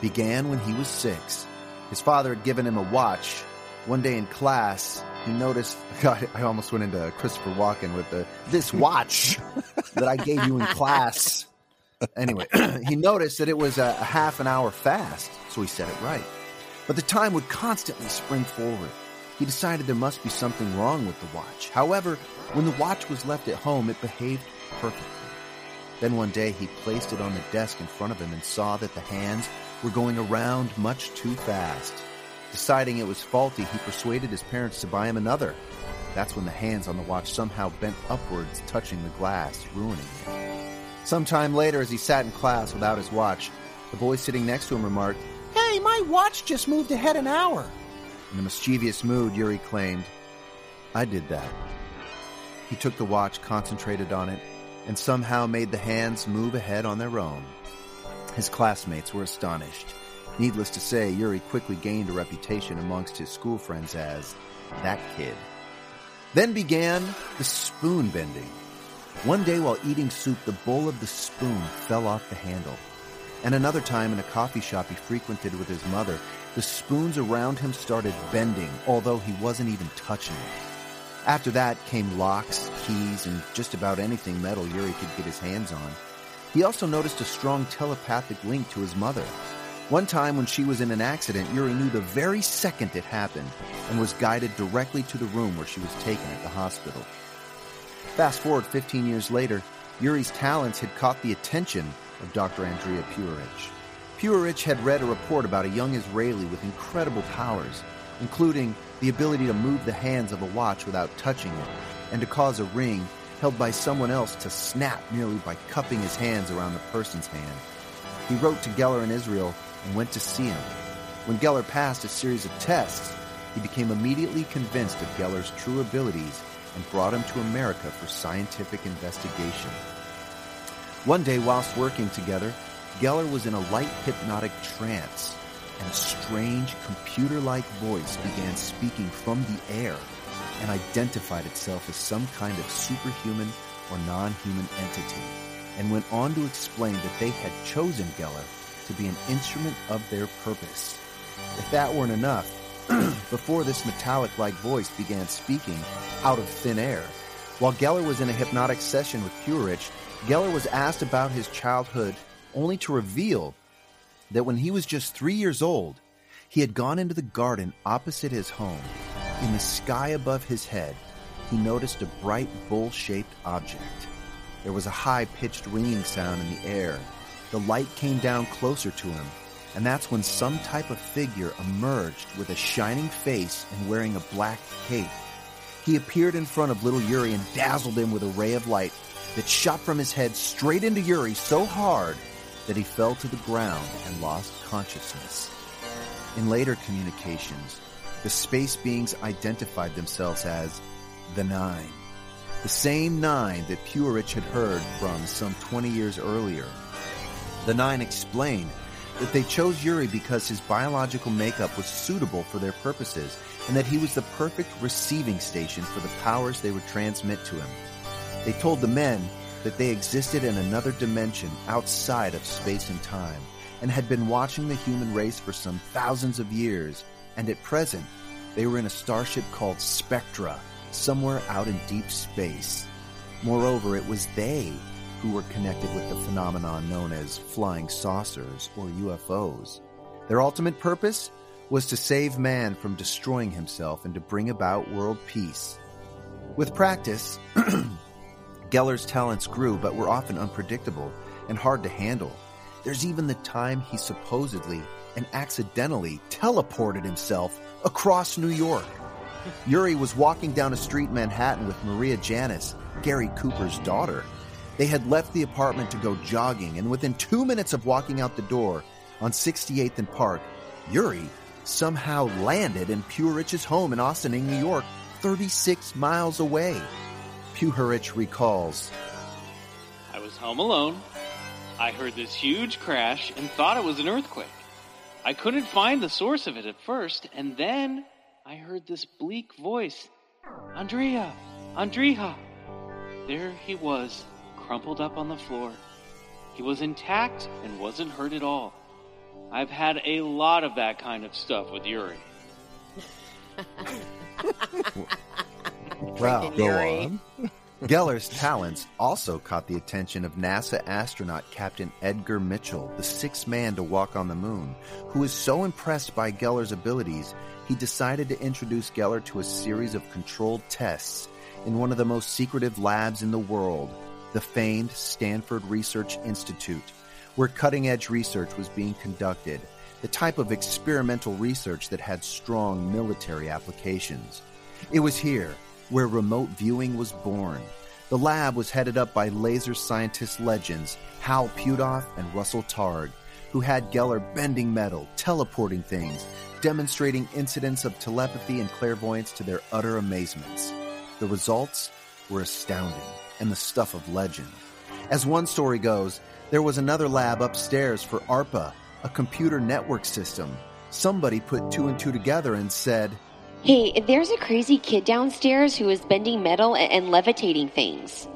began when he was six. His father had given him a watch. One day in class, he noticed. (laughs) God, I almost went into Christopher Walken with the this watch (laughs) that I gave you in class. Anyway, (clears throat) he noticed that it was a, a half an hour fast, so he set it right. But the time would constantly spring forward. He decided there must be something wrong with the watch. However, when the watch was left at home, it behaved perfectly. Then one day he placed it on the desk in front of him and saw that the hands were going around much too fast. Deciding it was faulty, he persuaded his parents to buy him another. That's when the hands on the watch somehow bent upwards, touching the glass, ruining it. Sometime later, as he sat in class without his watch, the boy sitting next to him remarked, Hey, my watch just moved ahead an hour. In a mischievous mood, Uri claimed, I did that. He took the watch, concentrated on it, and somehow made the hands move ahead on their own. His classmates were astonished. Needless to say, Uri quickly gained a reputation amongst his school friends as that kid. Then began the spoon bending. One day while eating soup, the bowl of the spoon fell off the handle. And another time in a coffee shop he frequented with his mother, the spoons around him started bending, although he wasn't even touching it. After that came locks, keys, and just about anything metal Uri could get his hands on. He also noticed a strong telepathic link to his mother. One time when she was in an accident, Uri knew the very second it happened and was guided directly to the room where she was taken at the hospital. Fast forward 15 years later, Uri's talents had caught the attention of Dr. Andrea Puharich. Puharich had read a report about a young Israeli with incredible powers, including the ability to move the hands of a watch without touching it, and to cause a ring held by someone else to snap merely by cupping his hands around the person's hand. He wrote to Geller in Israel and went to see him. When Geller passed a series of tests, he became immediately convinced of Geller's true abilities and brought him to America for scientific investigation. One day, whilst working together, Geller was in a light hypnotic trance, and a strange computer like voice began speaking from the air and identified itself as some kind of superhuman or non human entity, and went on to explain that they had chosen Geller to be an instrument of their purpose. If that weren't enough, (clears throat) before this metallic like voice began speaking out of thin air, while Geller was in a hypnotic session with Puharich, Geller was asked about his childhood only to reveal that when he was just three years old, he had gone into the garden opposite his home. In the sky above his head, he noticed a bright bowl shaped object. There was a high pitched ringing sound in the air. The light came down closer to him, and that's when some type of figure emerged with a shining face and wearing a black cape. He appeared in front of little Uri and dazzled him with a ray of light that shot from his head straight into Uri so hard that he fell to the ground and lost consciousness. In later communications, the space beings identified themselves as the Nine, the same Nine that Puharich had heard from some 20 years earlier. The Nine explained that they chose Uri because his biological makeup was suitable for their purposes and that he was the perfect receiving station for the powers they would transmit to him. They told the men that they existed in another dimension outside of space and time and had been watching the human race for some thousands of years, and at present they were in a starship called Spectra, somewhere out in deep space. Moreover, it was they who were connected with the phenomenon known as flying saucers or UFOs. Their ultimate purpose was to save man from destroying himself and to bring about world peace. With practice, (clears throat) Geller's talents grew but were often unpredictable and hard to handle. There's even the time he supposedly and accidentally teleported himself across New York. Uri was walking down a street in Manhattan with Maria Janis, Gary Cooper's daughter. They had left the apartment to go jogging, and within two minutes of walking out the door on 68th and Park, Uri somehow landed in Puharich's home in Ossining, New York, 36 miles away. Puharich recalls. I was home alone. I heard this huge crash and thought it was an earthquake. I couldn't find the source of it at first, and then I heard this bleak voice Andrea! Andrea! There he was, crumpled up on the floor. He was intact and wasn't hurt at all. I've had a lot of that kind of stuff with Uri. (laughs) Well, Go on. (laughs) Geller's talents also caught the attention of NASA astronaut Captain Edgar Mitchell, the sixth man to walk on the moon, who was so impressed by Geller's abilities, he decided to introduce Geller to a series of controlled tests in one of the most secretive labs in the world, the famed Stanford Research Institute, where cutting edge research was being conducted, the type of experimental research that had strong military applications. It was here where remote viewing was born. The lab was headed up by laser scientist legends Hal Puthoff and Russell Targ, who had Geller bending metal, teleporting things, demonstrating incidents of telepathy and clairvoyance to their utter amazements. The results were astounding and the stuff of legend. As one story goes, there was another lab upstairs for ARPA, a computer network system. Somebody put two and two together and said, Hey, there's a crazy kid downstairs who is bending metal and, levitating things.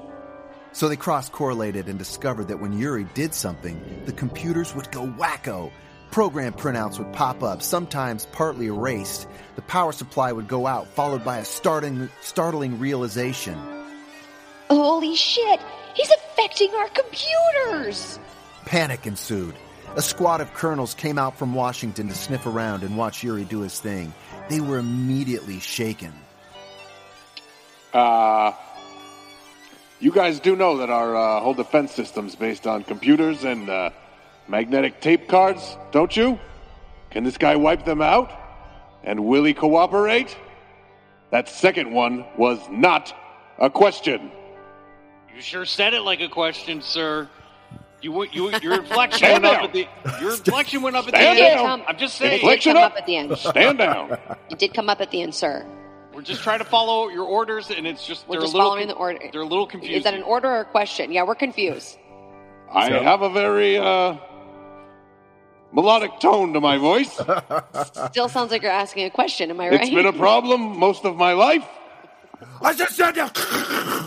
So they cross correlated and discovered that when Uri did something, the computers would go wacko. Program printouts would pop up, sometimes partly erased. The power supply would go out, followed by a startling, startling realization. Holy shit! He's affecting our computers! Panic ensued. A squad of colonels came out from Washington to sniff around and watch Uri do his thing. They were immediately shaken. Uh, you guys do know that our uh, whole defense system's based on computers and uh, magnetic tape cards, don't you? Can this guy wipe them out? And will he cooperate? That second one was not a question. You sure said it like a question, sir. You, you your (laughs) inflection Stand went up down. at the your inflection went up at the end. down. I'm just It saying. did Inflection come up. up at the end. Stand down. It did come up at the end, sir. We're just trying to follow your orders, and it's just We're they're just a little following the order. They're a little confused. Is that an order or a question? Yeah, we're confused. I have a very uh, melodic tone to my voice. (laughs) Still sounds like you're asking a question. Am I right? It's been a problem most of my life. I just said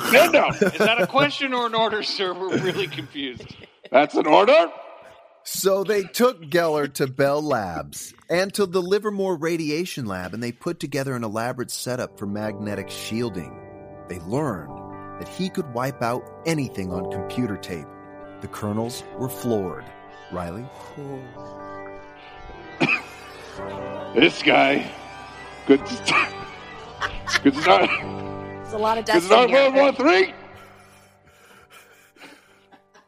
stand down. Stand down. Is that a question or an order, sir? We're really confused. That's an order. So they took Geller to Bell Labs and to the Livermore Radiation Lab, and they put together an elaborate setup for magnetic shielding. They learned that he could wipe out anything on computer tape. The colonels were floored. Riley? This guy could could start There's a lot of could dust start in here. World War Three.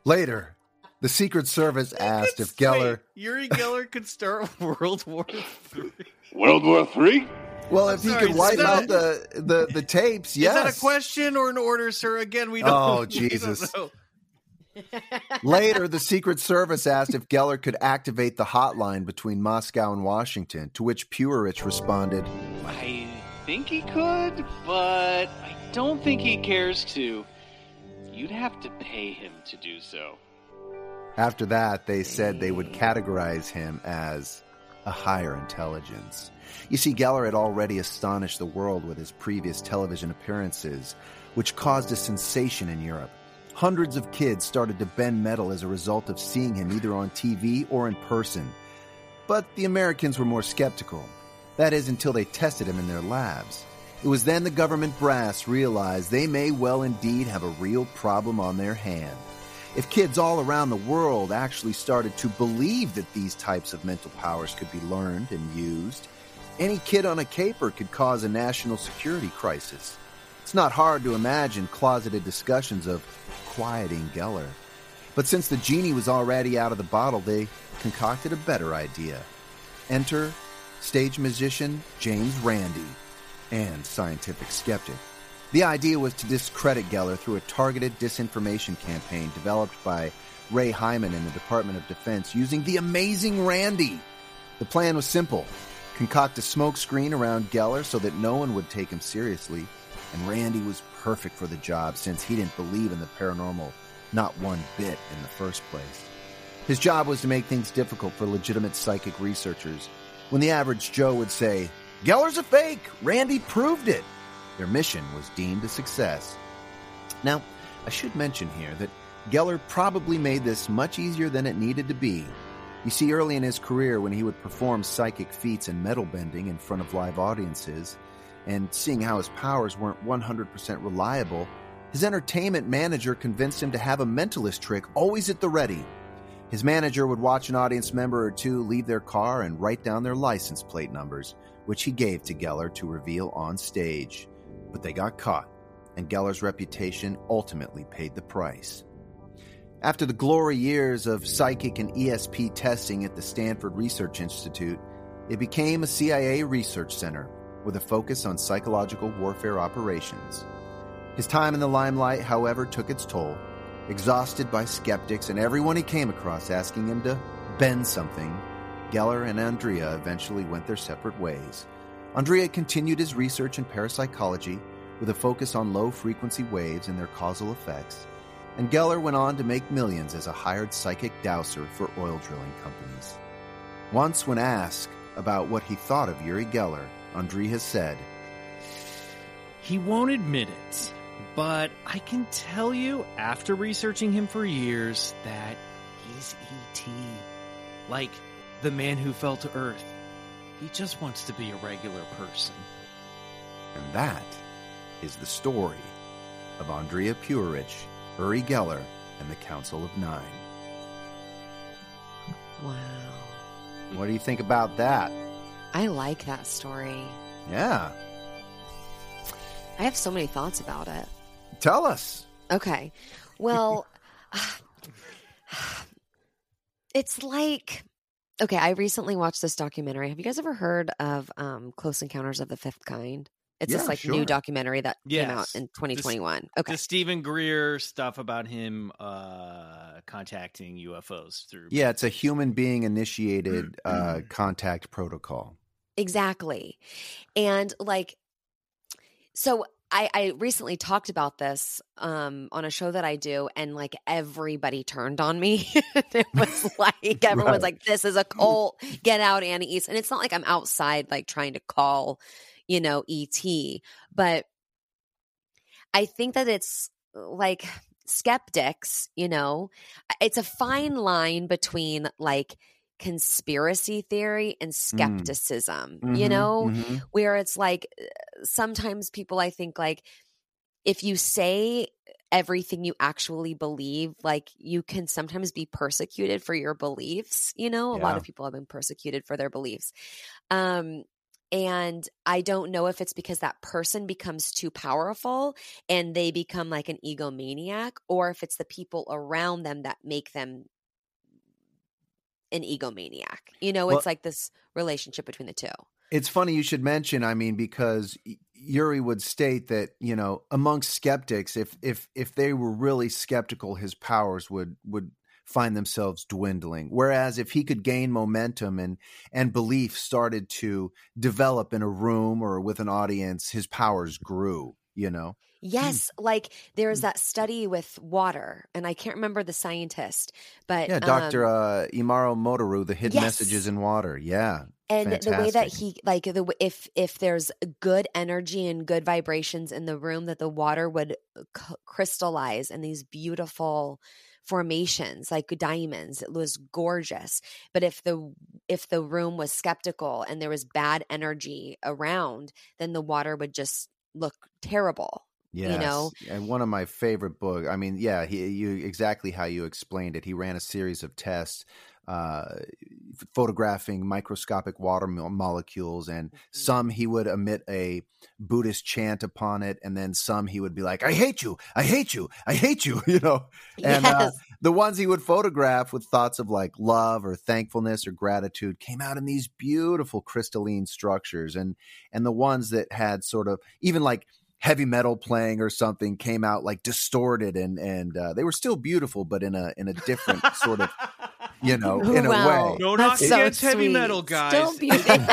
Later, the Secret Service asked if Geller. Uri Geller could start (laughs) World War III. World War Three. Well, if he could wipe that- out the, the, the (laughs) tapes, yes. Is that a question or an order, sir? Again, we don't. Oh, (laughs) we don't Jesus. know. Later, the Secret Service asked if Geller could activate the hotline between Moscow and Washington, to which Puharich responded, I think he could, but I don't think he cares to. You'd have to pay him to do so. After that, they said they would categorize him as a higher intelligence. You see, Geller had already astonished the world with his previous television appearances, which caused a sensation in Europe. Hundreds of kids started to bend metal as a result of seeing him either on TV or in person. But the Americans were more skeptical. That is, until they tested him in their labs. It was then the government brass realized they may well indeed have a real problem on their hand. If kids all around the world actually started to believe that these types of mental powers could be learned and used, any kid on a caper could cause a national security crisis. It's not hard to imagine closeted discussions of quieting Geller. But since the genie was already out of the bottle, they concocted a better idea. Enter stage musician James Randi and scientific skeptic. The idea was to discredit Geller through a targeted disinformation campaign developed by Ray Hyman in the Department of Defense using the amazing Randi. The plan was simple concoct a smokescreen around Geller so that no one would take him seriously, and Randi was perfect for the job since he didn't believe in the paranormal not one bit in the first place. His job was to make things difficult for legitimate psychic researchers. When the average Joe would say, Geller's a fake, Randi proved it, their mission was deemed a success. Now, I should mention here that Geller probably made this much easier than it needed to be. You see, early in his career, when he would perform psychic feats and metal bending in front of live audiences, and seeing how his powers weren't 100% reliable, his entertainment manager convinced him to have a mentalist trick always at the ready. His manager would watch an audience member or two leave their car and write down their license plate numbers, which he gave to Geller to reveal on stage. But they got caught, and Geller's reputation ultimately paid the price. After the glory years of psychic and ESP testing at the Stanford Research Institute, it became a CIA research center with a focus on psychological warfare operations. His time in the limelight, however, took its toll. Exhausted by skeptics and everyone he came across asking him to bend something, Geller and Andrea eventually went their separate ways. Andrea continued his research in parapsychology with a focus on low frequency waves and their causal effects, and Geller went on to make millions as a hired psychic dowser for oil drilling companies. Once, when asked about what he thought of Uri Geller, Andrea said, He won't admit it, but I can tell you after researching him for years that he's E.T. Like the man who fell to Earth. He just wants to be a regular person. And that is the story of Andrea Puharich, Uri Geller, and the Council of Nine. Wow. What do you think about that? I like that story. Yeah. I have so many thoughts about it. Tell us. Okay. Well, (sighs) it's like okay. I recently watched this documentary. Have you guys ever heard of um, Close Encounters of the Fifth Kind? It's Yeah, this like sure. new documentary that came out in 2021. okay. The Steven Greer stuff about him uh, contacting UFOs through. Yeah, it's a human being initiated uh, contact protocol. Exactly. And like, so I, I recently talked about this um, on a show that I do, and like everybody turned on me. (laughs) it was (laughs) like, everyone's Right. like, this is a cult. Get out, Anais. And it's not like I'm outside, like trying to call, you know, ET, but I think that it's like skeptics, you know, it's a fine line between like, conspiracy theory and skepticism you Mhm, know mhm. where it's like uh, sometimes people I think like if you say everything you actually believe, like you can sometimes be persecuted for your beliefs. You know, a lot of people have been persecuted for their beliefs. Um, and I don't know if it's because that person becomes too powerful and they become like an egomaniac, or if it's the people around them that make them an egomaniac. You know, Well- it's like this relationship between the two. It's funny you should mention. I mean, because Uri would state that you know, amongst skeptics, if if if they were really skeptical, his powers would would find themselves dwindling. Whereas if he could gain momentum and and belief started to develop in a room or with an audience, his powers grew. You know, Yes, like there's that study with water, and I can't remember the scientist, but yeah, Doctor um, uh, Imaro Motoru, the hidden yes. messages in water. Yeah, and the way that he like the if if there's good energy and good vibrations in the room, that the water would uh, c- crystallize in these beautiful formations like diamonds it was gorgeous. But if the if the room was skeptical and there was bad energy around then the water would just look terrible Yes. know? and one of my favorite book. I mean, yeah, he you exactly how you explained it. He ran a series of tests, uh, photographing microscopic water mo- molecules, and Mm-hmm. some he would emit a Buddhist chant upon it, and then some he would be like, "I hate you, I hate you, I hate you," (laughs) you know. (laughs) And uh, the ones he would photograph with thoughts of like love or thankfulness or gratitude came out in these beautiful crystalline structures and and the ones that had sort of even like heavy metal playing or something came out like distorted and and uh, they were still beautiful but in a in a different sort of you (laughs) know in a way No That's knock so against heavy metal, guys. Still beautiful.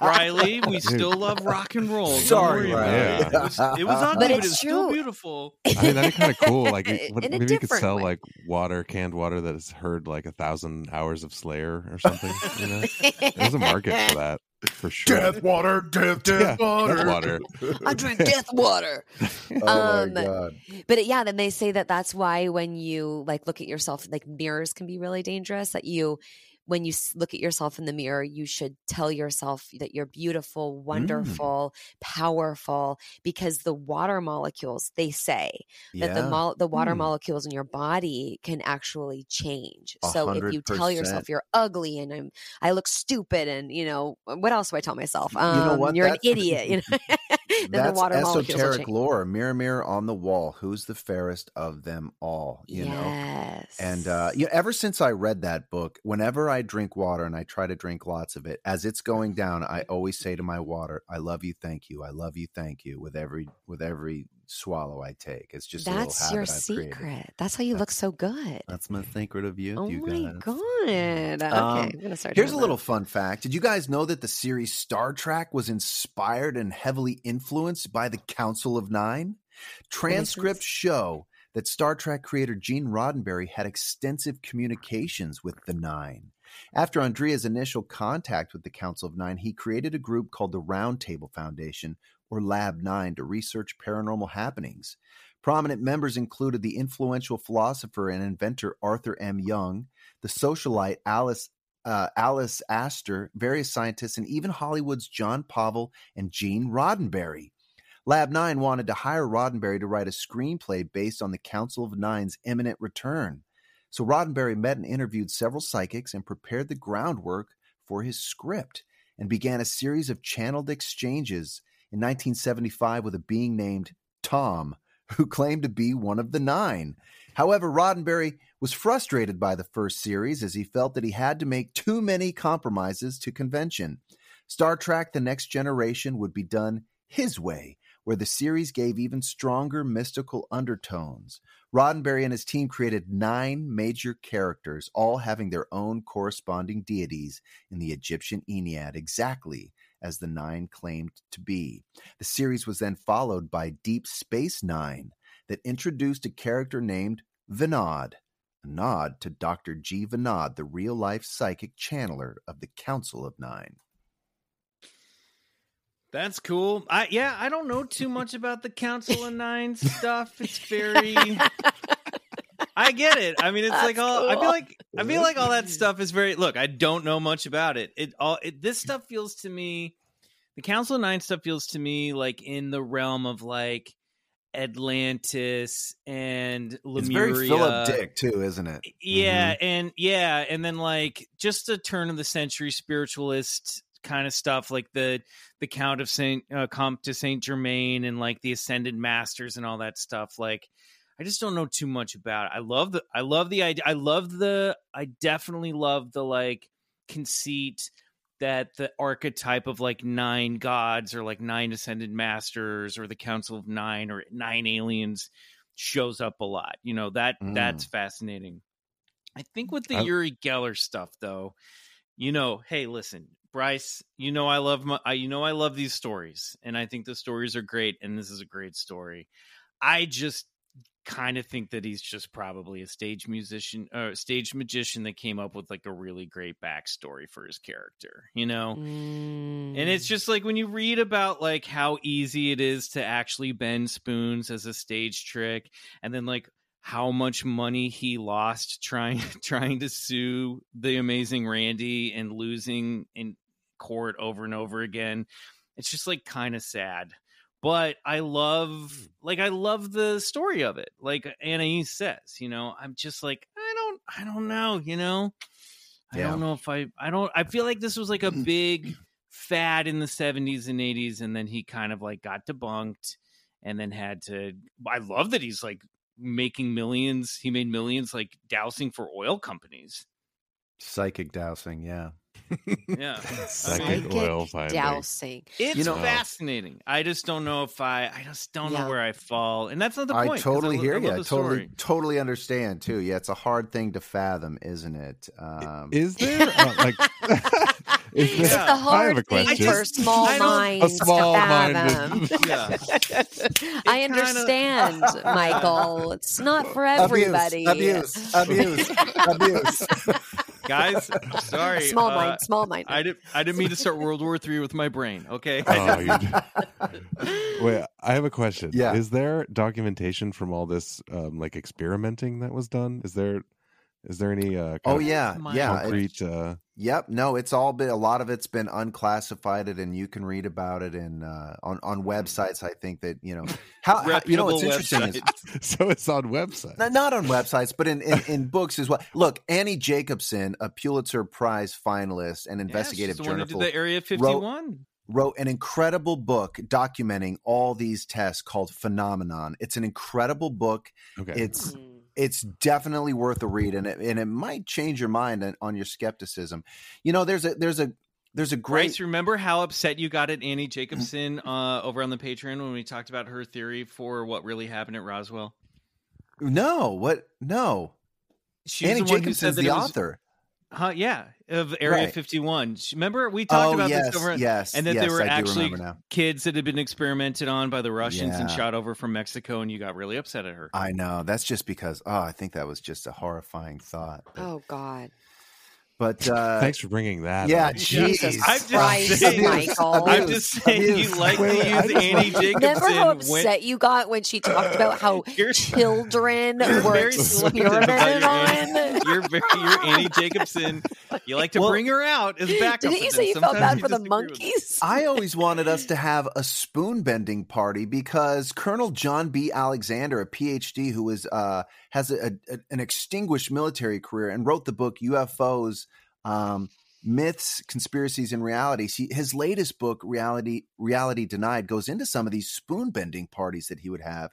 (laughs) Riley, we still love rock and roll. Don't Sorry, worry about it. It was, it was (laughs) ugly, But but, it's it was still beautiful. I mean, that'd be kind of cool. Like, it- what- In a maybe you could sell way. like water, canned water that has heard like a thousand hours of Slayer or something. You know, there's a market for that for sure. water death Yeah, death water. (laughs) I drink death water. (laughs) oh Um, my god But yeah, then they say that that's why when you like look at yourself, like mirrors can be really dangerous. That you, when you look at yourself in the mirror, you should tell yourself that you're beautiful, wonderful, powerful, because the water molecules they say that the yeah mol- the water Hmm. molecules in your body can actually change. A So if you tell yourself you're ugly and I'm I look stupid and you know what else do I tell myself? You know Um, what? You're an (laughs) idiot. You know, (laughs) That's water molecules will esoteric lore. Mirror, mirror on the wall. Who's the fairest of them all? You know. And uh, you know, ever since I read that book, whenever I drink water and I try to drink lots of it, as it's going down, I always say to my water, "I love you, thank you. I love you, thank you." With every with every swallow I take, it's just That's a little your I've secret. created. That's how you look so good. That's my secret of you. oh you my guys. god. Okay, Um, I'm gonna start. Here's a doing little that. fun fact. Did you guys know that the series Star Trek was inspired and heavily influenced by the Council of Nine? Transcripts show that Star Trek creator Gene Roddenberry had extensive communications with the Nine. After Andrea's initial contact with the Council of Nine, he created a group called the Round Table Foundation, or Lab Nine, to research paranormal happenings. Prominent members included the influential philosopher and inventor Arthur M. Young, the socialite Alice uh, Alice Astor, various scientists, and even Hollywood's Jon Povill and Gene Roddenberry. Lab 9 wanted to hire Roddenberry to write a screenplay based on the Council of Nine's imminent return. So Roddenberry met and interviewed several psychics and prepared the groundwork for his script and began a series of channeled exchanges in 1975 with a being named Tom, who claimed to be one of the nine. However, Roddenberry was frustrated by the first series as he felt that he had to make too many compromises to convention. Star Trek The Next Generation would be done His Way, where the series gave even stronger mystical undertones. Roddenberry and his team created nine major characters, all having their own corresponding deities in the Egyptian Ennead, exactly as the nine claimed to be. The series was then followed by Deep Space Nine, that introduced a character named Vinod, a nod to Dr. G. Vinod, the real life psychic channeler of the Council of Nine. That's cool. I yeah, I don't know too much about the Council of Nine (laughs) stuff. It's very (laughs) I get it. I mean, it's That's like all I feel like I feel like all that mm-hmm. stuff is very look, I don't know much about it. It all it, this stuff feels to me the Council of Nine stuff feels to me like in the realm of like Atlantis and Lemuria. It's very Philip Dick, too, isn't it? Yeah, mm-hmm. and yeah, and then like just a turn of the century spiritualist kind of stuff, like the the Count of Saint uh, Comte de Saint Germain and like the Ascended Masters and all that stuff. Like, I just don't know too much about it. I love the I love the idea. I love the I definitely love the like conceit that the archetype of like nine gods or like nine ascended masters or the council of nine or nine aliens shows up a lot you know that Mm. that's fascinating i think with the I- Uri Geller stuff though you know hey listen bryce you know i love my I, you know i love these stories and i think the stories are great and this is a great story i just kind of think that he's just probably a stage musician or stage magician that came up with like a really great backstory for his character you know Mm. and it's just like when you read about like how easy it is to actually bend spoons as a stage trick and then like how much money he lost trying (laughs) trying to sue the amazing Randi and losing in court over and over again. It's just like kind of sad. But I love like I love the story of it. Like Anais says, you know, I'm just like I don't I don't know, you know. I Yeah. don't know if I I don't I feel like this was like a (clears throat) big fad in the 70s and 80s and then he kind of like got debunked and then had to I love that he's like making millions. He made millions like dowsing for oil companies. Psychic dowsing, yeah. Yeah. (laughs) Psychic Psychic oil finding. dowsing. It's You know- fascinating. I just don't know if I I just don't Yeah. know where I fall. And that's not the point. I totally lo- hear love you. I totally, story. totally understand too. Yeah, it's a hard thing to fathom, isn't it? Um, Is (laughs) there uh, like? (laughs) is It's there, It's the I have hard a thing question. for small I A minds to small-minded- fathom. (laughs) Yeah. (laughs) I kinda- understand, Michael. It's not for (laughs) abuse, everybody. abuse, abuse, abuse. Guys, sorry. Small uh, mind, small mind. I didn't I didn't mean to start World War Three with my brain, okay? Oh, you Wait, I have a question. Yeah. Is there documentation from all this um, like experimenting that was done? Is there is there any uh Oh of yeah, my yeah. it- concrete uh Yep. No, it's all been a lot of it's been unclassified, and you can read about it in uh, on on websites. I think that you know how, how you know what's Reputable interesting is (laughs) so it's on websites, Not- not on websites, but in, in, in books as well. Look, Annie Jacobsen, a Pulitzer Prize finalist and investigative she's the one who journalist, did the Area 51. wrote an incredible book documenting all these tests called Phenomenon. It's an incredible book. Okay. It's Mm. It's definitely worth a read, and it and it might change your mind on, your skepticism. You know, there's a there's a there's a great Bryce, remember how upset you got at Annie Jacobsen uh, over on the Patreon when we talked about her theory for what really happened at Roswell? no what no She's Annie the one who said Jacobsen's the was, author. Huh, yeah, of Area Right. 51. Remember we talked oh about yes, this over yes, and that yes, they were I actually kids that had been experimented on by the Russians and shot over from Mexico and you got really upset at her. I know. That's just because oh, I think that was just a horrifying thought. But, Oh God. But uh, Thanks for bringing that. yeah, up. (laughs) Jesus. I'm just Christ, saying- Michael. I'm just saying abuse. you like Wait, to use Annie wanna- Jacobsen. Remember how when- upset you got when she talked about how (laughs) You're- children (laughs) You're were very selective about experimented on? You're very you're Annie Jacobsen. You like to Well, bring her out as backup. Didn't you say then you felt bad for the disagree with her. monkeys? I always wanted us to have a spoon bending party because Colonel John B. Alexander, a PhD who was uh, has a, a, an extinguished military career and wrote the book UFOs, um, Myths, Conspiracies, and Realities. He, his latest book, Reality Reality Denied, goes into some of these spoon bending parties that he would have.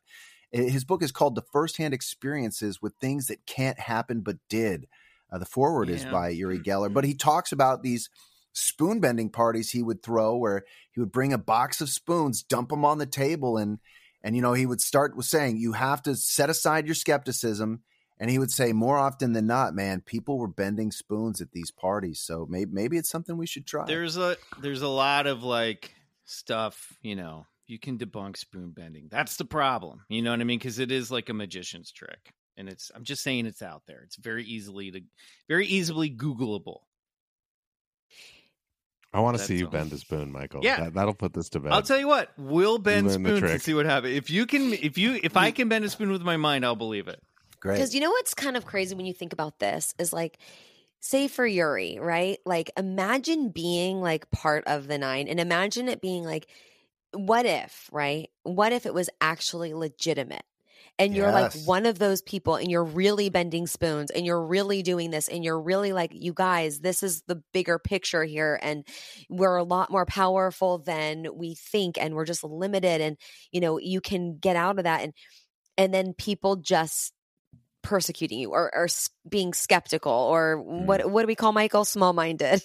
His book is called The Firsthand Experiences with Things That Can't Happen But Did. Uh, the foreword is by Uri Geller, but he talks about these spoon bending parties he would throw where he would bring a box of spoons, dump them on the table, and and you know he would start with saying you have to set aside your skepticism. And he would say more often than not, man, people were bending spoons at these parties. So maybe maybe it's something we should try. There's a there's a lot of like stuff, you know, you can debunk spoon bending. That's the problem. You know what I mean? Because it is like a magician's trick. And it's I'm just saying it's out there. It's very easily to very easily Googleable. I want to see you all. bend a spoon, Michael. Yeah. That, that'll put this to bed. I'll tell you what, we'll bend learn the spoons and see what happens. If you can if you if I can bend a spoon with my mind, I'll believe it. Great. Because you know what's kind of crazy when you think about this is like, say for Uri, right? Like, imagine being like part of the nine and imagine it being like, what if, right? What if it was actually legitimate? And you're like one of those people and you're really bending spoons and you're really doing this and you're really like, you guys, this is the bigger picture here. And we're a lot more powerful than we think and we're just limited. And, you know, you can get out of that. And, and then people just persecuting you or, or being skeptical or what what do we call Michael small minded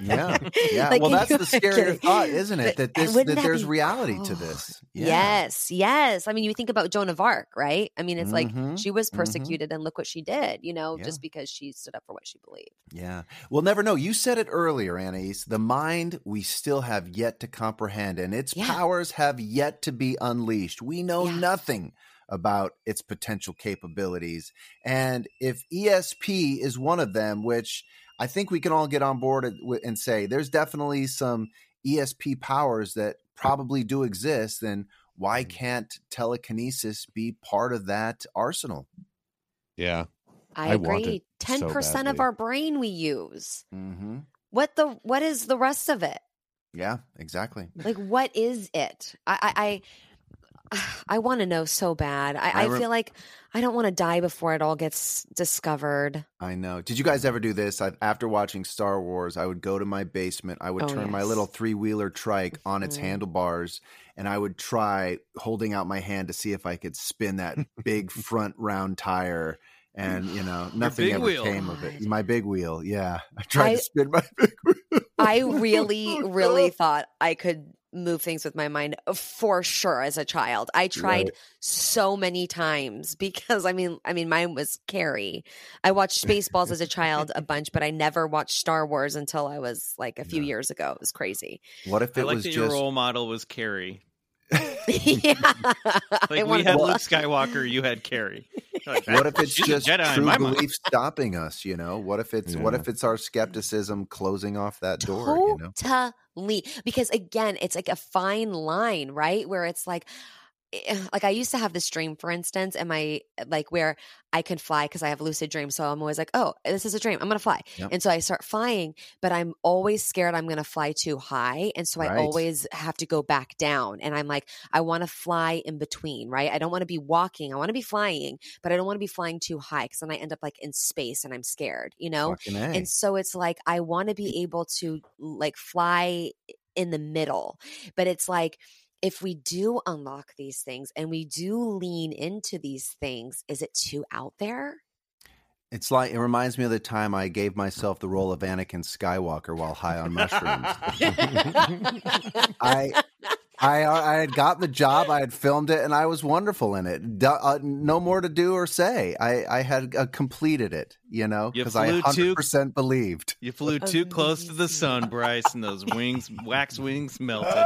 yeah, (laughs) yeah. Like, well, that's the scary thought, isn't it? That this that that there's be- reality to Oh, this. Yeah. yes yes I mean you think about Joan of Arc right I mean it's Mhm, like she was mhm. persecuted and look what she did you know Yeah. just because she stood up for what she believed Yeah. We'll never know. You said it earlier, Anais. The mind we still have yet to comprehend, and its Yeah. powers have yet to be unleashed. We know Yeah. nothing about its potential capabilities. And if ESP is one of them, which I think we can all get on board and- say there's definitely some ESP powers that probably do exist, then why Mm-hmm. can't telekinesis be part of that arsenal? yeah. I, I agree it ten so percent of our brain we use Mm-hmm. what the what is the rest of it Yeah, exactly. like what is it I I I, (sighs) I want to know so bad I, I I, feel like I don't want to die before it all gets discovered I know. Did you guys ever do this? I, after watching Star Wars, I would go to my basement. I would Oh, turn my little three wheeler trike on its Mhm. handlebars, and I would try holding out my hand to see if I could spin that big (laughs) front round tire. And you know, (sighs) nothing ever wheel. came of it. My big wheel, yeah. I tried to spin my (laughs) big wheel. I really, (laughs) Oh, really thought I could move things with my mind for sure as a child. I tried Right. so many times (laughs) because I mean, I mean, mine was Carrie. I watched Spaceballs as a child a (laughs) bunch, but I never watched Star Wars until I was like a few No. years ago. It was crazy. What if I it like was that your role model was Carrie. (laughs) yeah, Like we had Luke Skywalker, you had Carrie. (laughs) Like, what if it's just Jedi true my mind. belief stopping us you know what if it's what if it's our skepticism closing off that door you know Totally. Because again, it's like a fine line, right? Where it's like, Eh, like I used to have this dream, for instance, and my eh, like where I can fly because I have lucid dreams. So I'm always like, oh, this is a dream. I'm gonna fly, Yep. and so I start flying, but I'm always scared I'm gonna fly too high, and so I always have to go back down. And I'm like, I want to fly in between, right? I don't want to be walking. I want to be flying, but I don't want to be flying too high because then I end up like in space and I'm scared, you know. And so it's like I want to be able to like fly eh, in the middle. But it's like if we do unlock these things and we do lean into these things, is it too out there? It's like it reminds me of the time I gave myself the role of Anakin Skywalker while high on mushrooms. (laughs) (laughs) I I I had got the job, I had filmed it, and I was wonderful in it. Du- uh, no more to do or say. I I had uh, completed it, you know, You because I flew too- hundred percent believed. You flew too close to the sun, Bryce, and those wings, wax wings melted.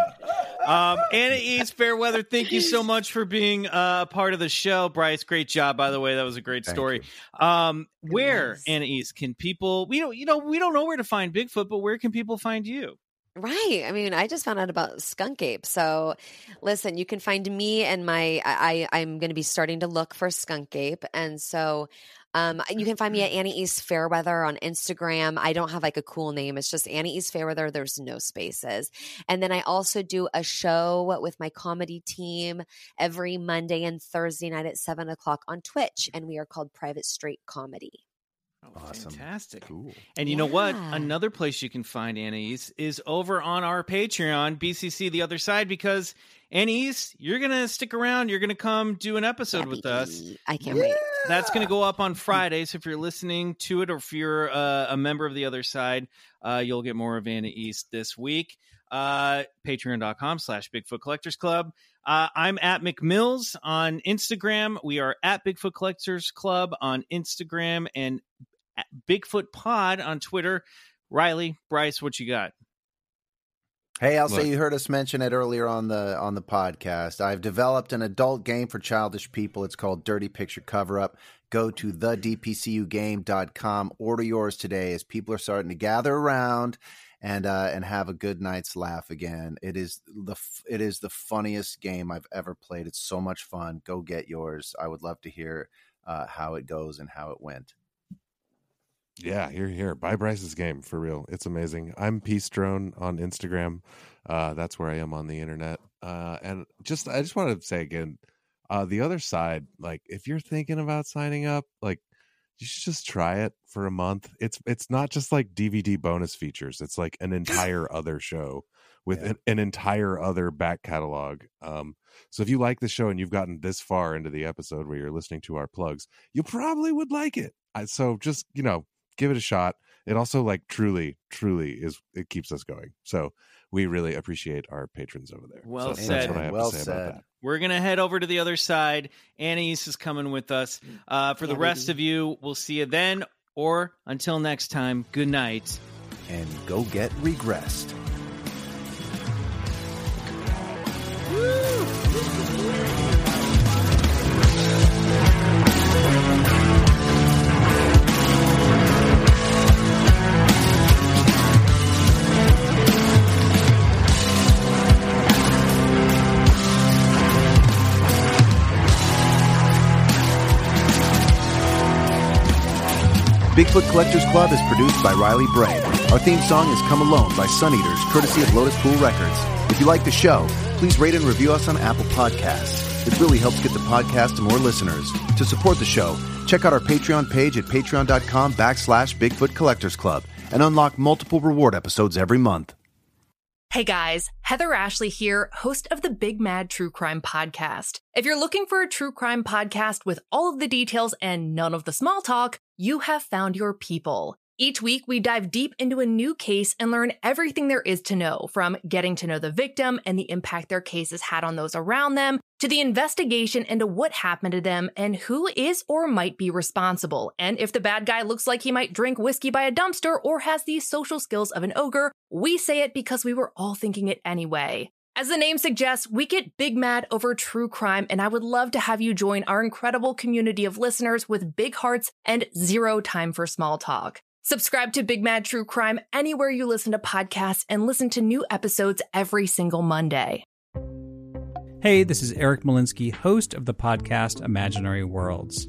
Um, Anais Fairweather, thank you so much for being uh, part of the show. Bryce, great job, by the way. That was a great Thank story. Um, where, Goodness. Anna East, can people, we don't, you know, we don't know where to find Bigfoot, but where can people find you? Right. I mean, I just found out about Skunk Ape. So, listen, you can find me and my. I, I'm going to be starting to look for Skunk Ape, and so. Um, you can find me at Anais Fairweather on Instagram. I don't have like a cool name. It's just Anais Fairweather. There's no spaces. And then I also do a show with my comedy team every Monday and Thursday night at seven o'clock on Twitch. And we are called Private Straight Comedy. Oh, Awesome. Fantastic. Cool. And you know what? Another place you can find Anais is over on our Patreon, BCC The Other Side, because Anais, you're going to stick around. You're going to come do an episode with us. I can't wait. that's going to go up on Friday. So if you're listening to it, or if you're uh, a member of the other side, uh, you'll get more of Anais this week. Uh, Patreon.com slash Bigfoot Collectors Club. Uh, I'm at McMills on Instagram. We are at Bigfoot Collectors Club on Instagram and at Bigfoot Pod on Twitter. Riley, Bryce, what you got? Hey, I'll Look. say you heard us mention it earlier on the on the podcast. I've developed an adult game for childish people. It's called Dirty Picture Cover Up. Go to thedpcugame.com. Order yours today as people are starting to gather around and uh, and have a good night's laugh again. It is the f- it is the funniest game I've ever played. It's so much fun. Go get yours. I would love to hear uh, how it goes and how it went. Yeah, here, here. Buy Bryce's game for real. It's amazing. I'm Peace Drone on Instagram. Uh, that's where I am on the internet. Uh, and just, I just want to say again, uh, the other side, like if you're thinking about signing up, like you should just try it for a month. It's, it's not just like DVD bonus features. It's like an entire other show with Yeah. an, an entire other back catalog. Um, so if you like the show and you've gotten this far into the episode where you're listening to our plugs, you probably would like it. I, so just you know, give it a shot. It also like truly, truly is it keeps us going. So we really appreciate our patrons over there. Well so said. That's what I have Well to say said. about that. We're going to head over to the other side. Anais is coming with us. Uh, for the rest of you, we'll see you then. Or until next time, good night. And go get regressed. Bigfoot Collectors Club is produced by Riley Bray. Our theme song is Come Alone by Suneaters, courtesy of Lotuspool Records. If you like the show, please rate and review us on Apple Podcasts. It really helps get the podcast to more listeners. To support the show, check out our Patreon page at patreon.com backslash Bigfoot Collectors Club and unlock multiple reward episodes every month. Hey guys, Heather Ashley here, host of the Big Mad True Crime Podcast. If you're looking for a true crime podcast with all of the details and none of the small talk, you have found your people. Each week, we dive deep into a new case and learn everything there is to know from getting to know the victim and the impact their case has had on those around them, to the investigation into what happened to them and who is or might be responsible. And if the bad guy looks like he might drink whiskey by a dumpster or has the social skills of an ogre, we say it because we were all thinking it anyway. As the name suggests, we get big mad over true crime, and I would love to have you join our incredible community of listeners with big hearts and zero time for small talk. Subscribe to Big Mad True Crime anywhere you listen to podcasts and listen to new episodes every single Monday. Hey, this is Eric Molinsky, host of the podcast Imaginary Worlds.